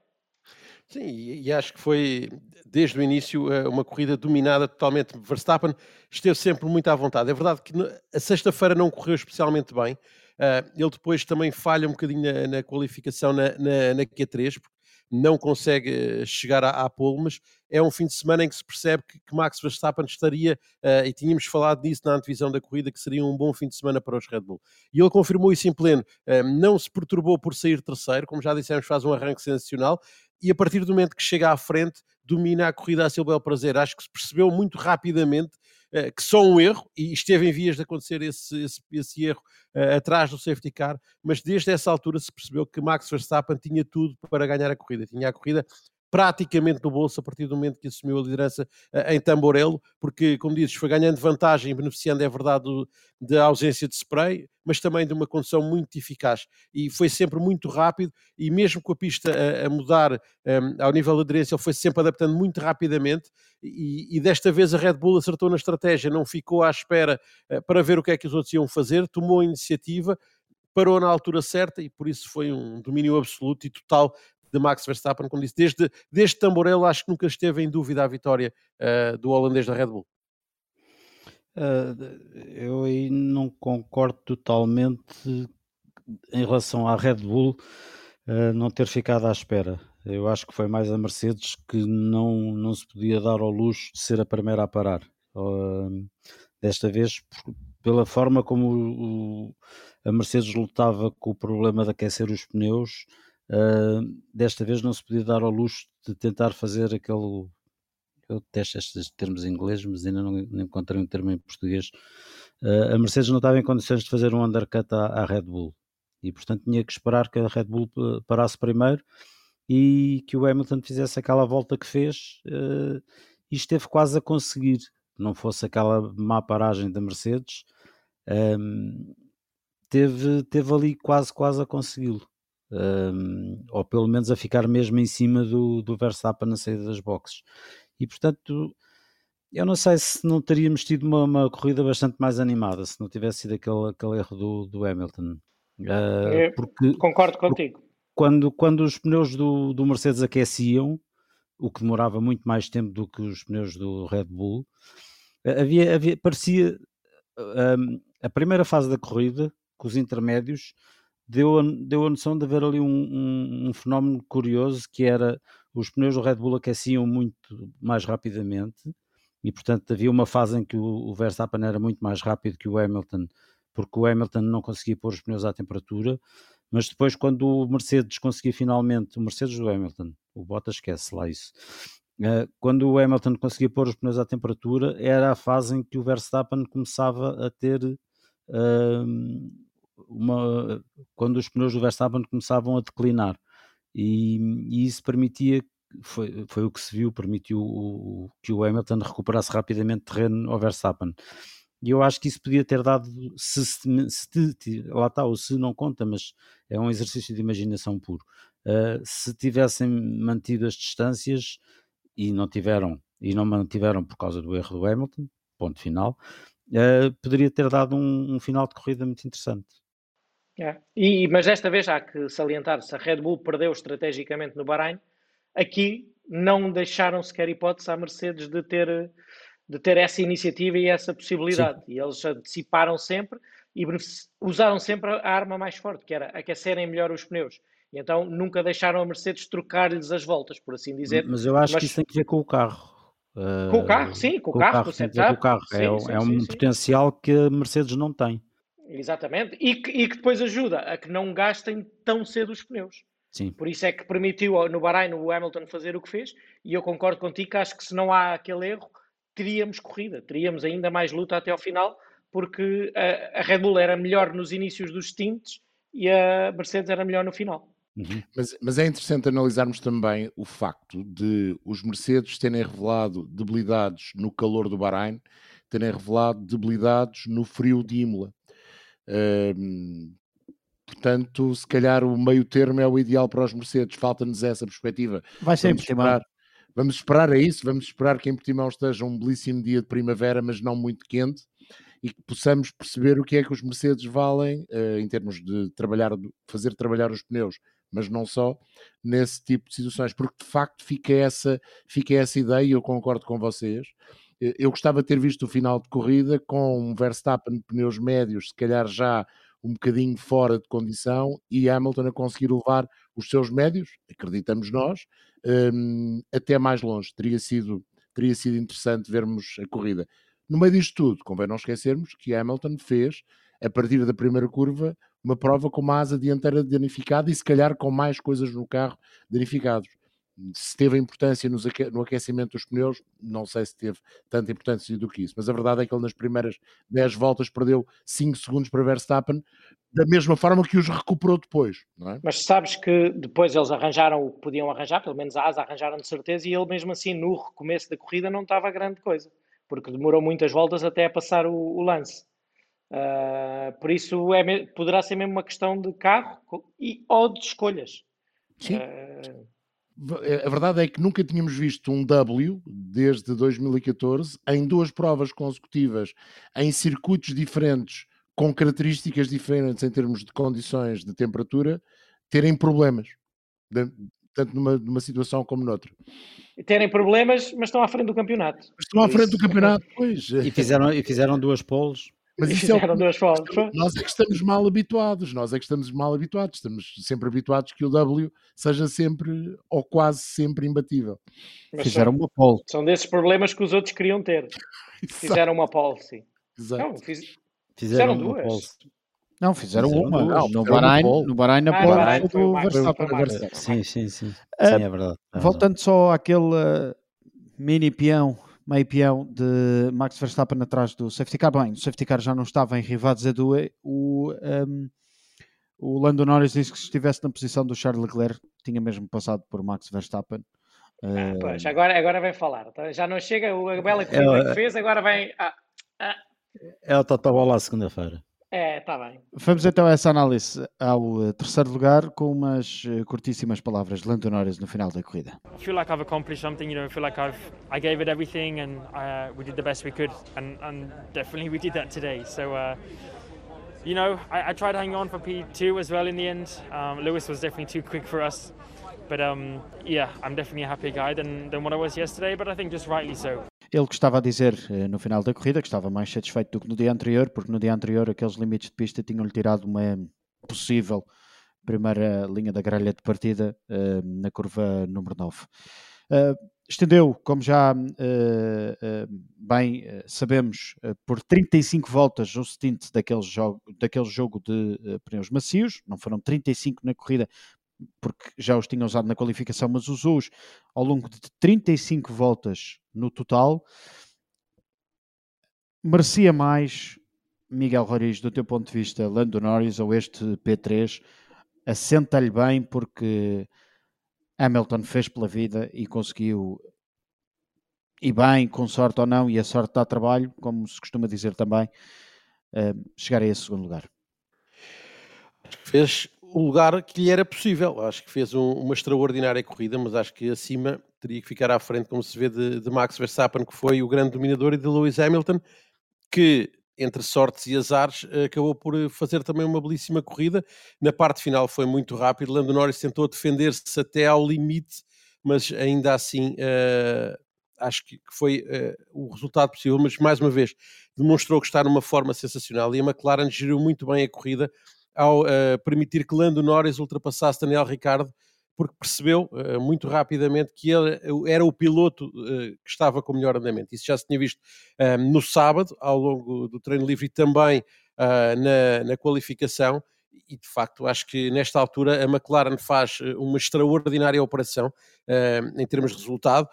Sim, e acho que foi desde o início eh, uma corrida dominada totalmente. Verstappen esteve sempre muito à vontade. É verdade que a sexta-feira não correu especialmente bem, Uh, ele depois também falha um bocadinho na, na qualificação na, na, na, Q3, porque não consegue eh, chegar à, à pole, mas é um fim de semana em que se percebe que, que Max Verstappen estaria, uh, e tínhamos falado disso na antevisão da corrida, que seria um bom fim de semana para os Red Bull. E ele confirmou isso em pleno, uh, não se perturbou por sair terceiro, como já dissemos, faz um arranque sensacional, e a partir do momento que chega à frente, domina a corrida a seu bel prazer. Acho que se percebeu muito rapidamente que só um erro, e esteve em vias de acontecer esse, esse, esse erro uh, atrás do safety car, mas desde essa altura se percebeu que Max Verstappen tinha tudo para ganhar a corrida. Tinha a corrida praticamente no bolso a partir do momento que assumiu a liderança uh, em Tamborelo, porque, como dizes, foi ganhando vantagem, beneficiando, é verdade, da ausência de spray, mas também de uma condução muito eficaz. E foi sempre muito rápido, e mesmo com a pista a, a mudar um, ehm, ao nível de aderência, ele foi sempre adaptando muito rapidamente, e, e, desta vez a Red Bull acertou na estratégia, não ficou à espera uh, para ver o que é que os outros iam fazer, tomou a iniciativa, parou na altura certa e por isso foi um domínio absoluto e total de Max Verstappen, como disse, desde, desde Tamborelo acho que nunca esteve em dúvida a vitória uh, do holandês da Red Bull. Uh, eu aí não concordo totalmente em relação à Red Bull uh, não ter ficado à espera. Eu acho que foi mais a Mercedes que não, não se podia dar ao luxo de ser a primeira a parar. Uh, desta vez, pela forma como o, a Mercedes lutava com o problema de aquecer os pneus, Uh, desta vez não se podia dar ao luxo de tentar fazer aquele. Eu detesto estes termos em inglês, mas ainda não, não encontrei um termo em português. uh, a Mercedes não estava em condições de fazer um undercut à, à, Red Bull e portanto tinha que esperar que a Red Bull parasse primeiro e que o Hamilton fizesse aquela volta que fez uh, e esteve quase a conseguir, não fosse aquela má paragem da Mercedes, um, teve, teve ali quase, quase a consegui-lo. Um, ou pelo menos a ficar mesmo em cima do, do Verstappen na saída das boxes. E portanto, eu não sei se não teríamos tido uma, uma corrida bastante mais animada se não tivesse sido aquele, aquele erro do, do Hamilton. Uh, porque, concordo contigo. Quando, quando os pneus do, do Mercedes aqueciam, o que demorava muito mais tempo do que os pneus do Red Bull, havia, havia parecia um, a primeira fase da corrida, com os intermédios, deu deu a noção de haver ali um, um, um, fenómeno curioso que era os pneus do Red Bull aqueciam muito mais rapidamente e portanto havia uma fase em que o, o Verstappen era muito mais rápido que o Hamilton porque o Hamilton não conseguia pôr os pneus à temperatura mas depois quando o Mercedes conseguia finalmente, o Mercedes do Hamilton o Bottas esquece lá isso uh, quando o Hamilton conseguia pôr os pneus à temperatura era a fase em que o Verstappen começava a ter uh, uma, quando os pneus do Verstappen começavam a declinar e, e isso permitia foi, foi o que se viu, permitiu o, que o Hamilton recuperasse rapidamente terreno ao Verstappen. E eu acho que isso podia ter dado, se, se, lá está, ou se não conta, mas é um exercício de imaginação puro. Uh, se tivessem mantido as distâncias e não tiveram, e não mantiveram por causa do erro do Hamilton, ponto final, uh, poderia ter dado um, um, final de corrida muito interessante. É. E, mas desta vez há que salientar, se a Red Bull perdeu estrategicamente no Bahrein, aqui não deixaram sequer hipótese à Mercedes de ter, de ter essa iniciativa e essa possibilidade. Sim. E eles anteciparam sempre e usaram sempre a arma mais forte, que era aquecerem melhor os pneus. E então nunca deixaram a Mercedes trocar-lhes as voltas, por assim dizer. Mas eu acho Mas... que isso tem que ver com o carro. Com o carro, sim, com, com o carro, com o setup. Com o carro. Sim, é, sim, é um sim, potencial que a Mercedes não tem. Exatamente, e que, e que depois ajuda a que não gastem tão cedo os pneus. Sim. Por isso é que permitiu no Bahrein o Hamilton fazer o que fez, e eu concordo contigo que acho que se não há aquele erro, teríamos corrida, teríamos ainda mais luta até ao final, porque a, a Red Bull era melhor nos inícios dos stints e a Mercedes era melhor no final. Uhum. Mas, mas, é interessante analisarmos também o facto de os Mercedes terem revelado debilidades no calor do Bahrein, terem revelado debilidades no frio de Imola. Portanto, se calhar o meio termo é o ideal para os Mercedes. Falta-nos essa perspectiva. Vai ser vamos esperar, vamos esperar a isso. Vamos esperar que em Portimão esteja um belíssimo dia de primavera, mas não muito quente, e que possamos perceber o que é que os Mercedes valem uh, em termos de trabalhar, fazer trabalhar os pneus, mas não só nesse tipo de situações, porque de facto fica essa, fica essa ideia, e eu concordo com vocês eu gostava de ter visto o final de corrida com um Verstappen pneus médios, se calhar já um bocadinho fora de condição, e Hamilton a conseguir levar os seus médios, acreditamos nós, um, até mais longe. Teria sido, teria sido interessante vermos a corrida. No meio disto tudo, convém não esquecermos que Hamilton fez, a partir da primeira curva, uma prova com uma asa dianteira danificada e se calhar com mais coisas no carro danificados se teve importância no aquecimento dos pneus, não sei se teve tanta importância do que isso, mas a verdade é que ele nas primeiras 10 voltas perdeu 5 segundos para Verstappen, da mesma forma que os recuperou depois. É? Mas sabes que depois eles arranjaram o que podiam arranjar, pelo menos a asa arranjaram de certeza, e ele mesmo assim no recomeço da corrida não estava grande coisa, porque demorou muitas voltas até a passar o, o lance. Uh, por isso é, poderá ser mesmo uma questão de carro e, ou de escolhas. Sim. Uh, a verdade é que nunca tínhamos visto um W desde 2014 em duas provas consecutivas, em circuitos diferentes, com características diferentes em termos de condições de temperatura, terem problemas, tanto numa, numa situação como noutra. Terem problemas, mas estão à frente do campeonato. estão à frente do campeonato, pois. E fizeram, e fizeram duas polos. Mas isso é duas Nós é que estamos mal habituados, nós é que estamos mal habituados, estamos sempre habituados que o W seja sempre ou quase sempre imbatível. Mas Fizeram são, uma pole. São desses problemas que os outros queriam ter. Fizeram uma pole, sim. Exato. Não, fiz, fizeram, fizeram duas. Pole. Não, fizeram, fizeram uma. Não, no, Bahrein, no Bahrein, a ah, pole do Verstappen. Sim, sim, sim. Uh, sim, é verdade. É voltando verdade. só àquele uh, mini peão meio peão de Max Verstappen atrás do safety car. Bem, o safety car já não estava em Rivado Zedue. O, um, o Lando Norris disse que se estivesse na posição do Charles Leclerc, tinha mesmo passado por Max Verstappen. Ah, pois, agora, agora vem falar. Tá, já não chega a bela corrida é, que fez, agora vem. Ah, ah. É o Totobola segunda-feira. É, está bem. Vamos então a essa análise ao eh, terceiro lugar com umas eh, curtíssimas palavras de Lando Norris no final da corrida. I feel like I've accomplished something, you know, I feel like I've I gave it everything and uh, we did the best we could and, and definitely we did that today. So uh, you know, I, I tried to hang on for P2 as well in the end. Um, Lewis was definitely too quick for us. But um, yeah, I'm definitely a happier guy than, than what I was yesterday, but I think just rightly so. Ele que estava a dizer eh, no final da corrida que estava mais satisfeito do que no dia anterior, porque no dia anterior aqueles limites de pista tinham-lhe tirado uma possível primeira linha da grelha de partida uh, na curva número 9. Uh, eh, estendeu, como já uh, bem sabemos, por 35 voltas o stint daquele jogo, daquele jogo de pneus macios, não foram 35 na corrida, porque já os tinha usado na qualificação, mas usou-os ao longo de 35 voltas no total. Merecia mais, Miguel Roriz, do teu ponto de vista, Lando Norris ou este P3? Assenta-lhe bem porque Hamilton fez pela vida e conseguiu, e bem, com sorte ou não, e a sorte dá trabalho, como se costuma dizer também, eh, chegar a esse segundo lugar. Fez o lugar que lhe era possível. Acho que fez um, uma extraordinária corrida, mas acho que acima teria que ficar à frente, como se vê, de, de, Max Verstappen, que foi o grande dominador, e de Lewis Hamilton, que entre sortes e azares acabou por fazer também uma belíssima corrida. Na parte final foi muito rápido. Lando Norris tentou defender-se até ao limite, mas ainda assim uh, acho que foi uh, o resultado possível. Mas mais uma vez demonstrou que está numa forma sensacional e a McLaren geriu muito bem a corrida ao uh, permitir que Lando Norris ultrapassasse Daniel Ricciardo, porque percebeu uh, muito rapidamente que ele era o piloto uh, que estava com o melhor andamento. Isso já se tinha visto no sábado, ao longo do treino livre e também na, na qualificação. E de facto, acho que nesta altura a McLaren faz uma extraordinária operação em termos de resultado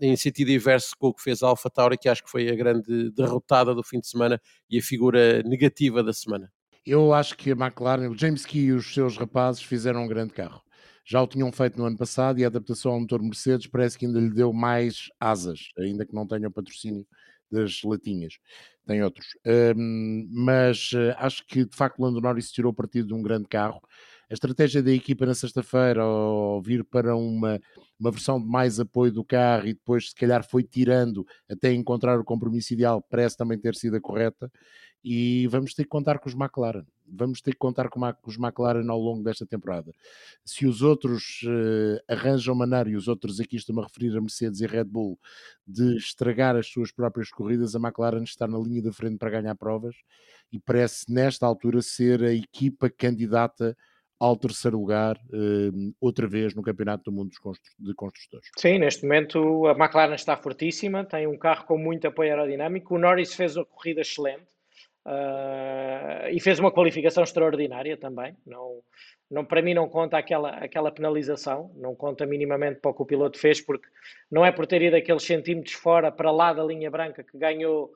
em sentido inverso com o que fez a Alpha Tauri, que acho que foi a grande derrotada do fim de semana e a figura negativa da semana. Eu acho que a McLaren, o James Key e os seus rapazes fizeram um grande carro. Já o tinham feito no ano passado e a adaptação ao motor Mercedes parece que ainda lhe deu mais asas, ainda que não tenha o patrocínio das latinhas. Tem outros. Um, mas uh, acho que de facto Lando Norris tirou partido de um grande carro. A estratégia da equipa na sexta-feira, ao vir para uma, uma versão de mais apoio do carro e depois, se calhar, foi tirando até encontrar o compromisso ideal, parece também ter sido a correta e vamos ter que contar com os McLaren. Vamos ter que contar com os McLaren ao longo desta temporada. Se os outros uh, arranjam maneira, e os outros aqui estão a referir a Mercedes e Red Bull, de estragar as suas próprias corridas, a McLaren está na linha da frente para ganhar provas e parece, nesta altura, ser a equipa candidata ao terceiro lugar, uh, outra vez no Campeonato do Mundo de Construtores. Sim, neste momento a McLaren está fortíssima, tem um carro com muito apoio aerodinâmico. O Norris fez uma corrida excelente Uh, e fez uma qualificação extraordinária também. Não, não, para mim não conta aquela, aquela penalização, não conta minimamente para o que o piloto fez, porque não é por ter ido aqueles centímetros fora para lá da linha branca que ganhou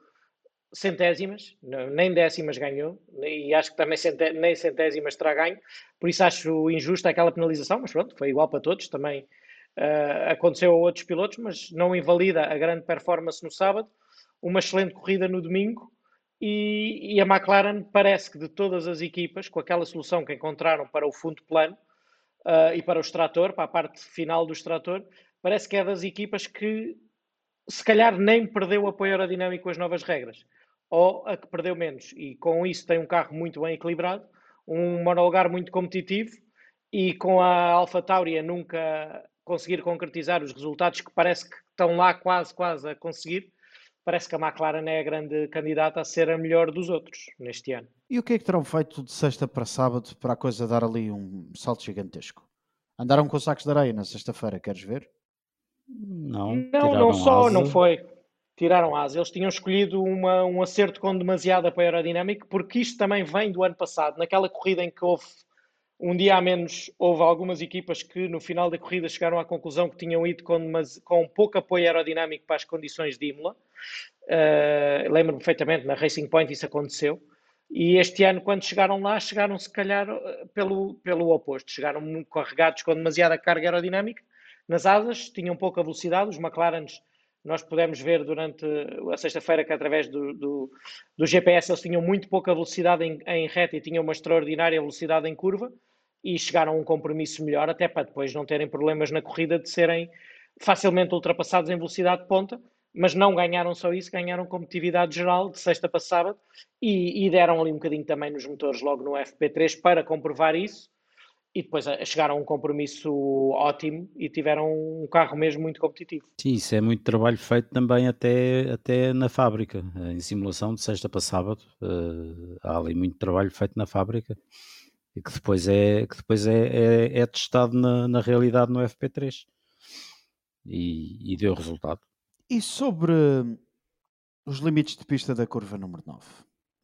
centésimas, nem décimas ganhou, e acho que também centé, nem centésimas terá ganho, por isso acho injusta aquela penalização, mas pronto, foi igual para todos, também uh, aconteceu a outros pilotos, mas não invalida a grande performance no sábado, uma excelente corrida no domingo, e, e, a McLaren parece que de todas as equipas, com aquela solução que encontraram para o fundo plano uh, e para o extrator, para a parte final do extrator, parece que é das equipas que se calhar nem perdeu o apoio aerodinâmico com as novas regras, ou a que perdeu menos. E com isso tem um carro muito bem equilibrado, um monolugar muito competitivo e com a Alpha Tauri a nunca conseguir concretizar os resultados que parece que estão lá quase, quase a conseguir parece que a McLaren é a grande candidata a ser a melhor dos outros neste ano. E o que é que terão feito de sexta para sábado para a coisa dar ali um salto gigantesco? Andaram com sacos de areia na sexta-feira, queres ver? Não, não, não só, asa. não foi. Tiraram asa. Eles tinham escolhido uma, um acerto com demasiada aerodinâmica, porque isto também vem do ano passado, naquela corrida em que houve Um dia a menos, houve algumas equipas que no final da corrida chegaram à conclusão que tinham ido com, com pouco apoio aerodinâmico para as condições de Imola. Uh, Lembro-me perfeitamente, na Racing Point isso aconteceu. E este ano, quando chegaram lá, chegaram se calhar pelo, pelo oposto. Chegaram carregados com demasiada carga aerodinâmica nas asas, tinham pouca velocidade. Os McLarens, nós pudemos ver durante a sexta-feira que através do, do, do, GPS eles tinham muito pouca velocidade em, em reta e tinham uma extraordinária velocidade em curva e chegaram a um compromisso melhor, até para depois não terem problemas na corrida de serem facilmente ultrapassados em velocidade de ponta, mas não ganharam só isso, ganharam competitividade geral de sexta para sábado e, e deram ali um bocadinho também nos motores logo no FP3 para comprovar isso e depois chegaram a um compromisso ótimo e tiveram um carro mesmo muito competitivo. Sim, isso é muito trabalho feito também até, até na fábrica, em simulação de sexta para sábado. Uh, há ali muito trabalho feito na fábrica e que depois é, que depois é, é, é testado na, na realidade no FP3 e, e deu resultado. E sobre os limites de pista da curva número 9?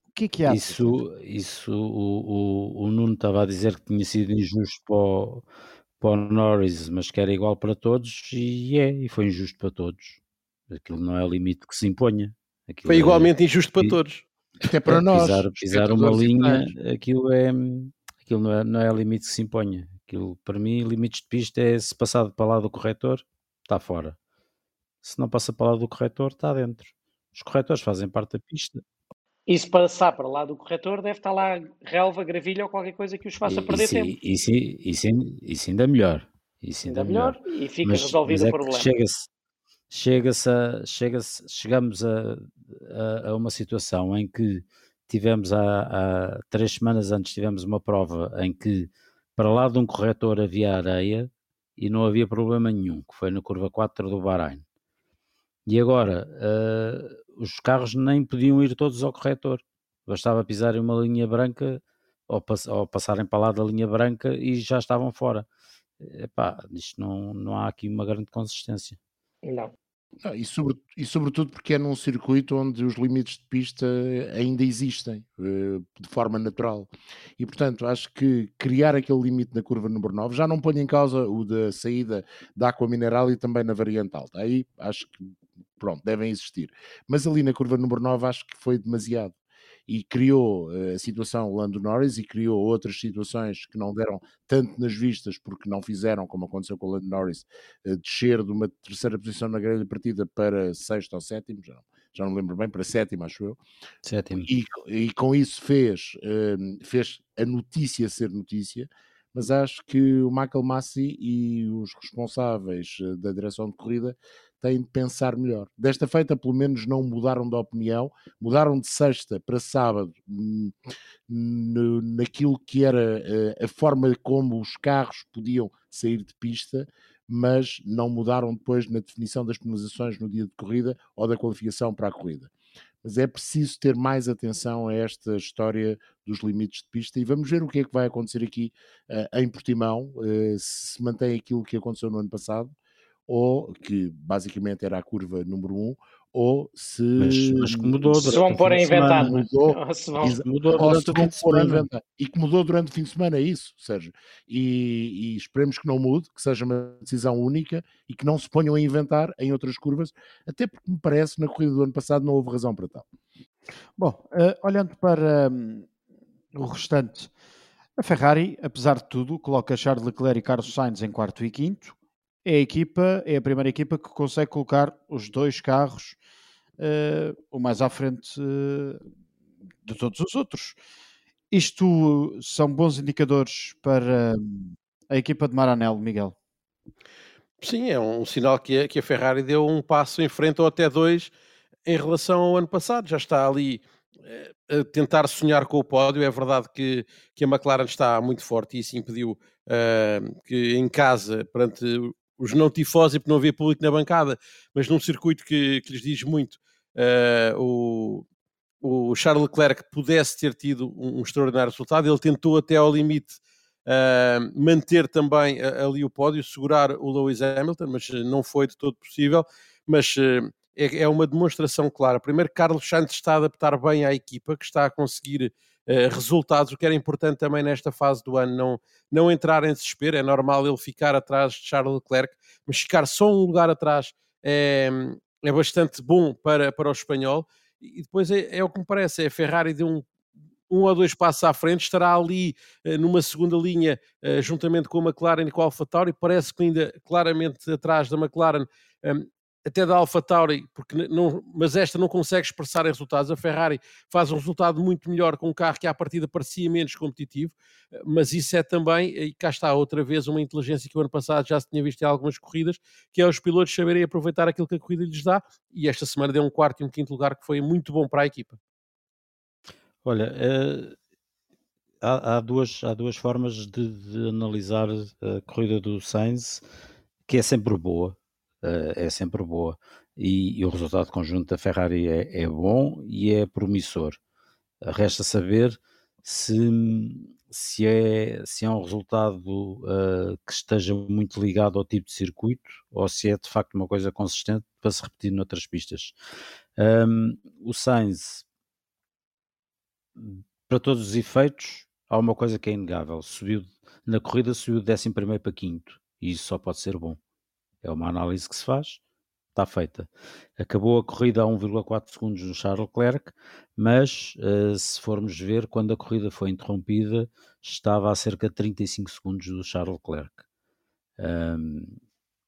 O que é que há? Isso, isso o, o, o Nuno estava a dizer que tinha sido injusto para o, para o Norris, mas que era igual para todos, e é, e foi injusto para todos. Aquilo não é limite que se imponha. Aquilo foi é igualmente é, injusto para todos. Até para nós. Pisar, pisar uma linha, aquilo é aquilo não é, não é limite que se imponha. Aquilo, para mim, limites de pista é se passar para lá do corretor, está fora. Se não passa para lá do corretor, está dentro. Os corretores fazem parte da pista. E se passar para lá do corretor, deve estar lá relva, gravilha ou qualquer coisa que os faça perder isso, tempo. Isso, isso, isso ainda melhor. Isso ainda, ainda melhor. melhor. E fica mas, resolvido mas é o problema. Chega-se chega a, chega chegamos a, a, a, uma situação em que tivemos há, há, três semanas antes tivemos uma prova em que para lá de um corretor havia areia e não havia problema nenhum, que foi na curva 4 do Bahrein. E agora, uh, os carros nem podiam ir todos ao corretor. Bastava pisarem uma linha branca ou, pass ou, passarem para lá da linha branca e já estavam fora. Epá, isto não, não há aqui uma grande consistência. Não. Ah, e, sobre, e, sobretudo porque é num circuito onde os limites de pista ainda existem uh, de forma natural. E portanto, acho que criar aquele limite na curva número 9 já não põe em causa o da saída da água mineral e também na variante alta. Aí acho que pronto, devem existir. Mas ali na curva número 9 acho que foi demasiado. E criou eh, a situação Lando Norris e criou outras situações que não deram tanto nas vistas, porque não fizeram, como aconteceu com o Lando Norris, eh, descer de uma terceira posição na grelha partida para sexto ou sétimo, já não, já não lembro bem, para sétimo, acho eu. Sétimo. E, e com isso fez, ehm, fez a notícia ser notícia, mas acho que o Michael Massey e os responsáveis eh, da direção de corrida têm de pensar melhor. Desta feita, pelo menos, não mudaram de opinião, mudaram de sexta para sábado hum, naquilo que era eh, a forma como os carros podiam sair de pista, mas não mudaram depois na definição das penalizações no dia de corrida ou da qualificação para a corrida. Mas é preciso ter mais atenção a esta história dos limites de pista e vamos ver o que é que vai acontecer aqui uh, em Portimão, uh, se mantém aquilo que aconteceu no ano passado ou que basicamente era a curva número 1, um, ou se, mas, mas que mudou se vão pôr a inventar mudou, se vão, mudou ou se vão pôr a inventar. E que mudou durante o fim de semana é isso Sérgio. E, e, esperemos que não mude que seja uma decisão única e que não se ponham a inventar em outras curvas até porque me parece na corrida do ano passado não houve razão para tal. Bom, uh, olhando para um, o restante a Ferrari, apesar de tudo, coloca Charles Leclerc e Carlos Sainz em quarto e quinto é a equipa, é a primeira equipa que consegue colocar os dois carros uh, o mais à frente uh, de todos os outros. Isto são bons indicadores para a equipa de Maranello, Miguel? Sim, é um sinal que a, que a Ferrari deu um passo em frente ou até dois em relação ao ano passado. Já está ali eh, a tentar sonhar com o pódio. É verdade que, que a McLaren está muito forte e isso impediu que em casa, perante os não tifosi porque não havia público na bancada, mas num circuito que, que lhes diz muito, uh, o, o Charles Leclerc pudesse ter tido um, um, extraordinário resultado. Ele tentou até ao limite uh, manter também ali o pódio, segurar o Lewis Hamilton, mas não foi de todo possível. Mas uh, é, é, uma demonstração clara. Primeiro, Carlos Sainz está a adaptar bem à equipa, que está a conseguir resultados, o que era importante também nesta fase do ano, não, não entrar em desespero, é normal ele ficar atrás de Charles Leclerc, mas ficar só um lugar atrás é, é bastante bom para, para o espanhol, e depois é, é o que me parece, é a Ferrari de um um ou dois passos à frente, estará ali uh, numa segunda linha, uh, juntamente com a McLaren e com a AlphaTauri, parece que ainda claramente atrás da McLaren, um, até da AlphaTauri, porque não, mas esta não consegue expressar em resultados. A Ferrari faz um resultado muito melhor com um carro que à partida parecia menos competitivo, eh, mas isso é também, e cá está outra vez uma inteligência que o ano passado já se tinha visto em algumas corridas, que é os pilotos saberem aproveitar aquilo que a corrida lhes dá, e esta semana deu um quarto e um quinto lugar que foi muito bom para a equipa. Olha, uh, há, há, duas, há duas formas de, de, analisar a corrida do Sainz, que é sempre boa, é sempre boa, e, e, o resultado conjunto da Ferrari é, é bom e é promissor. Resta saber se, se, é, se é um resultado uh, que esteja muito ligado ao tipo de circuito ou se é de facto uma coisa consistente para se repetir noutras pistas. Um, o Sainz para todos os efeitos, há uma coisa que é inegável: subiu na corrida, subiu de 11 para 5 e isso só pode ser bom. É uma análise que se faz, está feita. Acabou a corrida a 1,4 segundos no Charles Leclerc, mas uh, se formos ver, quando a corrida foi interrompida, estava a cerca de 35 segundos do Charles Leclerc. Um,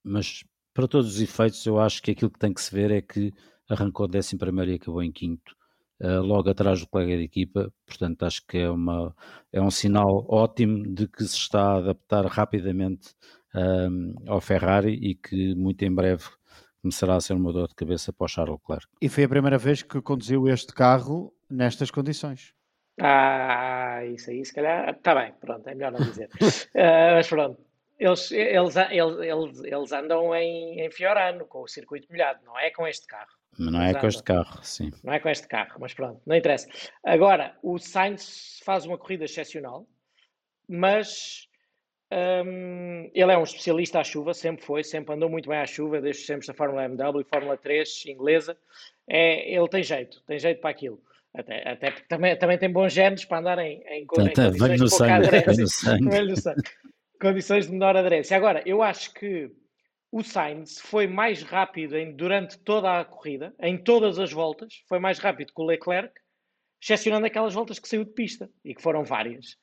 mas para todos os efeitos, eu acho que aquilo que tem que se ver é que arrancou de 11 e acabou em quinto uh, logo atrás do colega de equipa, portanto acho que é, uma, é um sinal ótimo de que se está a adaptar rapidamente um, ao Ferrari e que muito em breve começará a ser uma dor de cabeça para o Charles Leclerc. E foi a primeira vez que conduziu este carro nestas condições. Ah, isso aí, se calhar. Está bem, pronto, é melhor não dizer. uh, mas pronto, eles, eles, eles, eles andam em, em Fiorano, com o circuito molhado, não é com este carro. Mas não é com este carro, sim. Não é com este carro, mas pronto, não interessa. Agora, o Sainz faz uma corrida excepcional, mas um, ele é um especialista à chuva, sempre foi, sempre andou muito bem à chuva, desde sempre da Fórmula MW Fórmula 3 inglesa. É, ele tem jeito, tem jeito para aquilo. Até, até porque também, também tem bons genes para andar em, em, tá, em tá, condições de pouca aderência. Condições de menor aderência. Agora, eu acho que o Sainz foi mais rápido em, durante toda a corrida, em todas as voltas, foi mais rápido que o Leclerc, excepcionando aquelas voltas que saiu de pista, e que foram várias.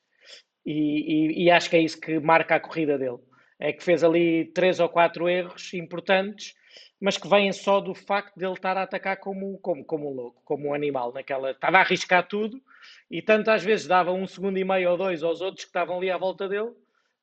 E, e, e, acho que é isso que marca a corrida dele. É que fez ali três ou quatro erros importantes, mas que vêm só do facto de ele estar a atacar como, como, como um louco, como um animal. Naquela, estava a arriscar tudo e tanto às vezes dava um segundo e meio ou dois aos outros que estavam ali à volta dele,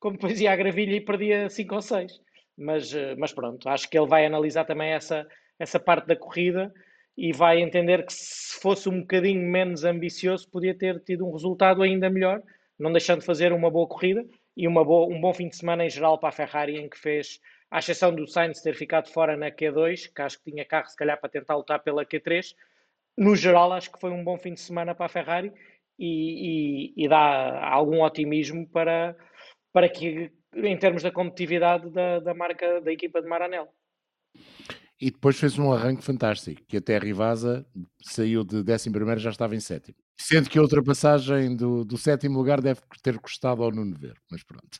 como depois ia à gravilha e perdia cinco ou seis mas, eh, mas pronto, acho que ele vai analisar também essa, essa parte da corrida e vai entender que se fosse um bocadinho menos ambicioso podia ter tido um resultado ainda melhor, não deixando de fazer uma boa corrida e uma boa, um bom fim de semana em geral para a Ferrari, em que fez, à exceção do Sainz ter ficado fora na Q2, que acho que tinha carro se calhar para tentar lutar pela Q3, no geral acho que foi um bom fim de semana para a Ferrari e, e, e dá algum otimismo para, para que em termos da competitividade da, da marca da equipa de Maranello. E depois fez um arranque fantástico, que até a Rivasa saiu de 11 primeiro já estava em sétimo. Sendo que a ultrapassagem do, do sétimo lugar deve ter custado ao Nuno Ver, mas pronto.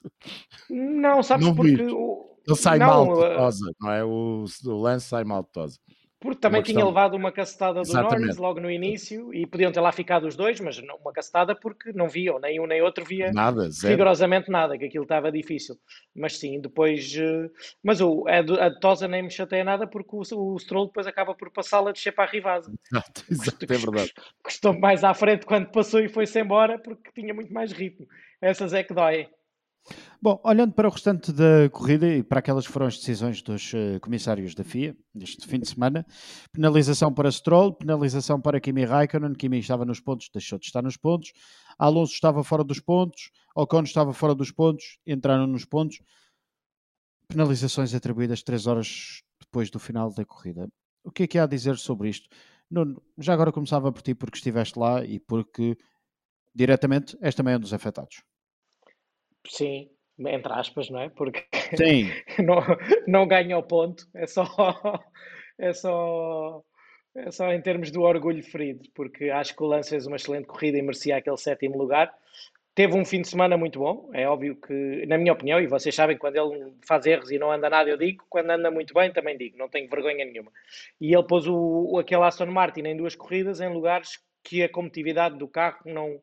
Não, sabes não porque... O... Ele sai não, mal de tosa, não é? O, o lance sai mal de tosa. Porque também tinha levado uma cacetada do Exatamente. Norris logo no início e podiam ter lá ficado os dois, mas não, uma cacetada porque não viam, nem um nem outro via nada, zero. rigorosamente nada, que aquilo estava difícil. Mas sim, depois. Eh, mas o, a, a de Tosa nem me chateia nada porque o, o Stroll depois acaba por passá-la descer para a. Exato, exato, é verdade. Custou mais à frente quando passou e foi-se embora porque tinha muito mais ritmo. Essas é que doem. Bom, olhando para o restante da corrida e para aquelas que foram as decisões dos uh, comissários da FIA neste fim de semana, penalização para Stroll, penalização para Kimi Raikkonen, Kimi estava nos pontos, deixou de estar nos pontos, Alonso estava fora dos pontos, Ocon estava fora dos pontos, entraram nos pontos, penalizações atribuídas três horas depois do final da corrida. O que é que há a dizer sobre isto? Nuno, já agora começava por ti porque estiveste lá e porque diretamente és também um dos afetados. Sim, entre aspas, não é? Porque Sim. não, não ganha o ponto, é só, é só, é só em termos do orgulho ferido, porque acho que o Lance fez uma excelente corrida e merecia aquele sétimo lugar. Teve um fim de semana muito bom, é óbvio que, na minha opinião, e vocês sabem, quando ele faz erros e não anda nada, eu digo, quando anda muito bem, também digo, não tenho vergonha nenhuma. E ele pôs o, aquele Aston Martin em duas corridas em lugares que a competitividade do carro não,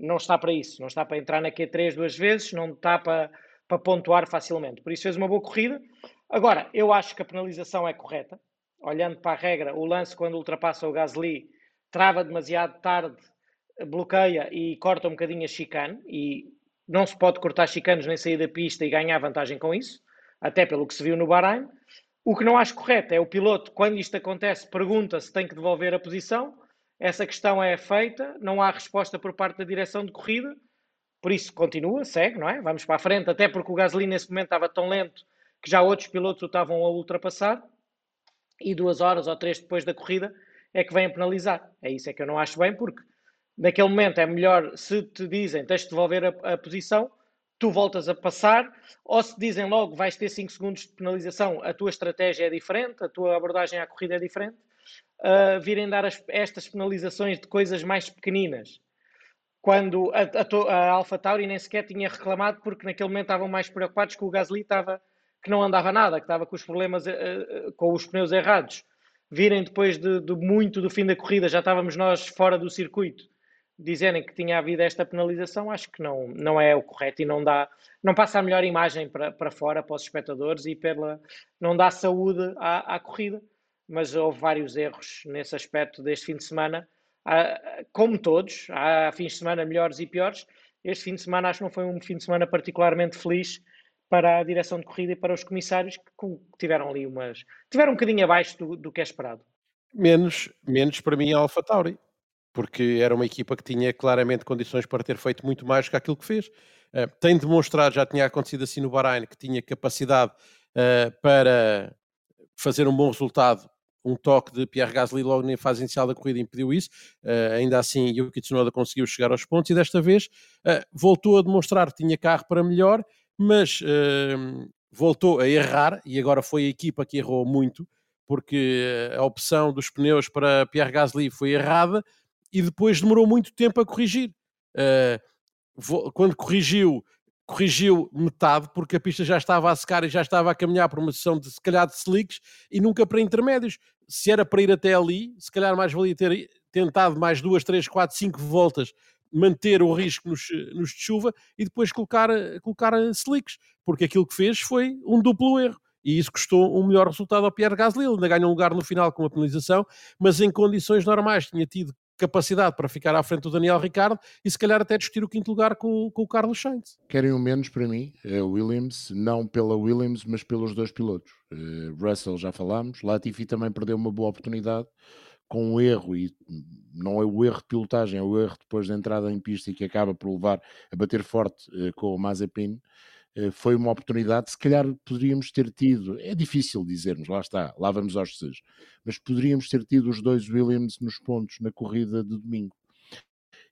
não está para isso, não está para entrar na Q3 duas vezes, não está para, para pontuar facilmente. Por isso fez uma boa corrida. Agora, eu acho que a penalização é correta. Olhando para a regra, o lance quando ultrapassa o Gasly trava demasiado tarde bloqueia e corta um bocadinho a chicane e não se pode cortar chicanes nem sair da pista e ganhar vantagem com isso, até pelo que se viu no Bahrein. O que não acho correto é o piloto, quando isto acontece, pergunta se tem que devolver a posição. Essa questão é feita, não há resposta por parte da direção de corrida, por isso continua, segue, não é? Vamos para a frente, até porque o Gasly nesse momento estava tão lento que já outros pilotos o estavam a ultrapassar e duas horas ou três depois da corrida é que vêm penalizar. É isso é que eu não acho bem, porque naquele momento é melhor, se te dizem tens de devolver a, a, posição, tu voltas a passar, ou se dizem logo vais ter 5 segundos de penalização, a tua estratégia é diferente, a tua abordagem à corrida é diferente, uh, virem dar as, estas penalizações de coisas mais pequeninas. Quando a, a, a Alpha Tauri nem sequer tinha reclamado, porque naquele momento estavam mais preocupados que o Gasly estava que não andava nada, que estava com os problemas, uh, com os pneus errados. Virem depois de, de muito do fim da corrida, já estávamos nós fora do circuito dizerem que tinha havido esta penalização, acho que não, não é o correto e não dá, não passa a melhor imagem para, para fora, para os espectadores e pela, não dá saúde à, à corrida. Mas houve vários erros nesse aspecto deste fim de semana, como todos, há fins de semana melhores e piores. Este fim de semana acho que não foi um fim de semana particularmente feliz para a direção de corrida e para os comissários que tiveram ali umas. tiveram um bocadinho abaixo do, do que é esperado. Menos, menos para mim a Alfa Tauri porque era uma equipa que tinha claramente condições para ter feito muito mais que aquilo que fez. Uh, tem demonstrado, já tinha acontecido assim no Bahrein, que tinha capacidade uh, para fazer um bom resultado. Um toque de Pierre Gasly logo na fase inicial da corrida impediu isso. Uh, ainda assim, Yuki Tsunoda conseguiu chegar aos pontos e desta vez voltou a demonstrar que tinha carro para melhor, mas voltou a errar e agora foi a equipa que errou muito porque a opção dos pneus para Pierre Gasly foi errada e depois demorou muito tempo a corrigir. Uh, quando corrigiu, corrigiu metade, porque a pista já estava a secar e já estava a caminhar para uma sessão de se calhar de slicks e nunca para intermédios. Se era para ir até ali, se calhar mais valia ter tentado mais duas, três, quatro, cinco voltas, manter o risco nos, nos de chuva e depois colocar, colocar slicks, porque aquilo que fez foi um duplo erro e isso custou um melhor resultado ao Pierre Gasly. Ele ainda ganha um lugar no final com a penalização, mas em condições normais tinha tido capacidade para ficar à frente do Daniel Ricardo e se calhar até discutir o quinto lugar com, com o Carlos Sainz. Querem o menos para mim, é Williams, não pela Williams, mas pelos dois pilotos. Uh, Russell já falámos, Latifi também perdeu uma boa oportunidade com um erro, e não é o erro de pilotagem, é o erro depois da entrada em pista e que acaba por levar a bater forte uh, com o Mazepin. Eh, foi uma oportunidade, se calhar poderíamos ter tido, é difícil dizermos, lá está, lá vamos aos seis, mas poderíamos ter tido os dois Williams nos pontos na corrida de domingo.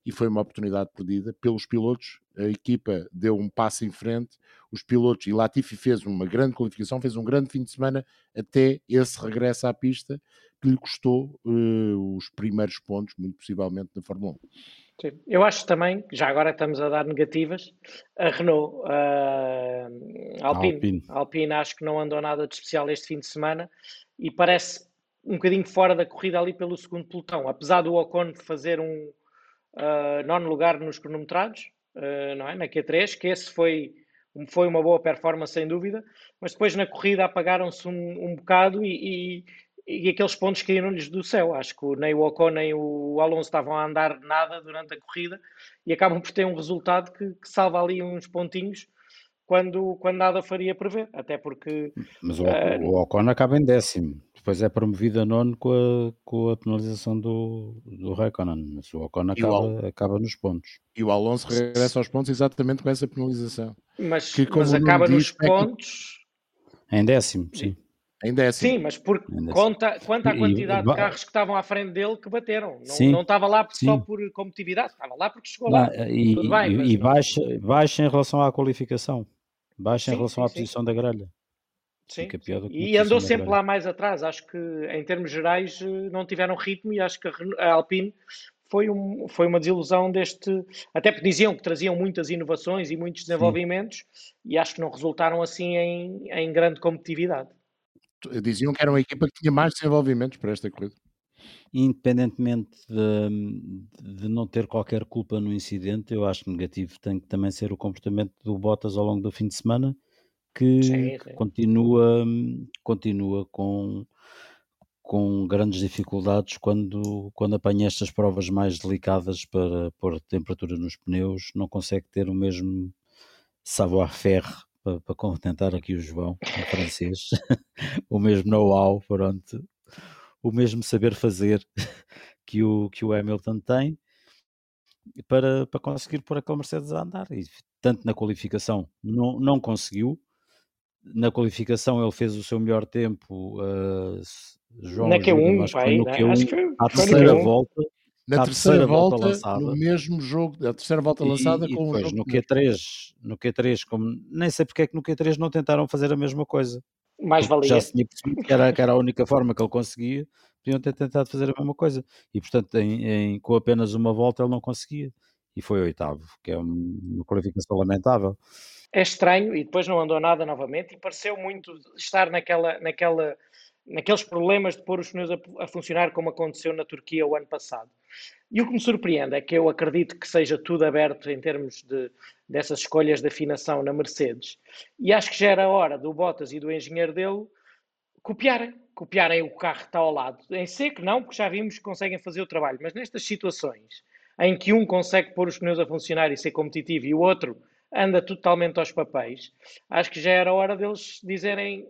E foi uma oportunidade perdida pelos pilotos. A equipa deu um passo em frente. Os pilotos, e Latifi fez uma grande qualificação, fez um grande fim de semana até esse regresso à pista que lhe custou uh, os primeiros pontos, muito possivelmente, na Fórmula 1. Sim. Eu acho também, já agora estamos a dar negativas, a Renault, uh, Alpine. Alpine. Alpine acho que não andou nada de especial este fim de semana e parece um bocadinho fora da corrida ali pelo segundo pelotão, apesar do Ocon fazer um uh, nono lugar nos cronometrados, uh, não é? na Q3, que esse foi, foi uma boa performance sem dúvida, mas depois na corrida apagaram-se um, um bocado e, e e aqueles pontos caíram-lhes do céu. Acho que nem o Ocon nem o Alonso estavam a andar nada durante a corrida e acabam por ter um resultado que, que salva ali uns pontinhos quando, quando nada faria prever, até porque... Mas o, uh, o Ocon acaba em décimo, depois é promovido a nono com a, com a penalização do, do Raikkonen, mas o Ocon acaba, o acaba nos pontos. E o Alonso regressa aos pontos exatamente com essa penalização. Mas, que, mas acaba nos pontos... Em décimo, sim. É assim. Sim, mas por Ainda conta, quanto à quantidade e, de carros que estavam à frente dele que bateram. Não, sim, não estava lá só por competitividade, estava lá porque chegou lá. E, Tudo bem, e, baixa, baixa em relação à qualificação. Baixa sim, em relação sim, à posição da grelha. Sim, Fica pior do que e andou sempre grande. lá mais atrás. Acho que, em termos gerais, eh, não tiveram ritmo e acho que a Alpine foi, um, foi uma desilusão deste. Até porque diziam que traziam muitas inovações e muitos desenvolvimentos e acho que não resultaram assim em, em grande competitividade. Diziam que era uma equipa que tinha mais desenvolvimentos para esta corrida. Independentemente de, de não ter qualquer culpa no incidente, eu acho que negativo. Tem que também ser o comportamento do Bottas ao longo do fim de semana, que, Sim, sim. continua, continua com, com grandes dificuldades quando, quando apanha estas provas mais delicadas para pôr temperatura nos pneus, não consegue ter o mesmo savoir-faire para, para contentar aqui o João, em francês, o mesmo know-how, pronto, o mesmo saber fazer que o, que o Hamilton tem para, para conseguir pôr aquele Mercedes a andar. E tanto na qualificação não, não conseguiu. Na qualificação ele fez o seu melhor tempo. Uh, João Na ajuda-me, Q1, acho aí, no né? Q1, acho que foi, à terceira Q1. volta. Na à terceira, volta, lançada. no mesmo jogo, a terceira volta E- lançada e, com o depois jogo no de pneus. Q3, no Q3, como nem sei porque é que no Q3 não tentaram fazer a mesma coisa. Mais Porque já valia. se tinha percebido que era, que era a única forma que ele conseguia, podiam ter tentado fazer a mesma coisa. E portanto, em, em- com apenas uma volta ele não conseguia. E foi oitavo, que é um- uma qualificação lamentável. É estranho e depois não andou nada novamente e pareceu muito estar naquela, naquela, naqueles problemas de pôr os pneus a, a funcionar como aconteceu na Turquia o ano passado. E o que me surpreende é que eu acredito que seja tudo aberto em termos de, dessas escolhas de afinação na Mercedes. E acho que já era hora do Bottas e do engenheiro dele copiarem, copiarem o carro que está ao lado. Em seco não, porque já vimos que conseguem fazer o trabalho, mas nestas situações em que um consegue pôr os pneus a funcionar e ser competitivo e o outro anda totalmente aos papéis, acho que já era hora deles dizerem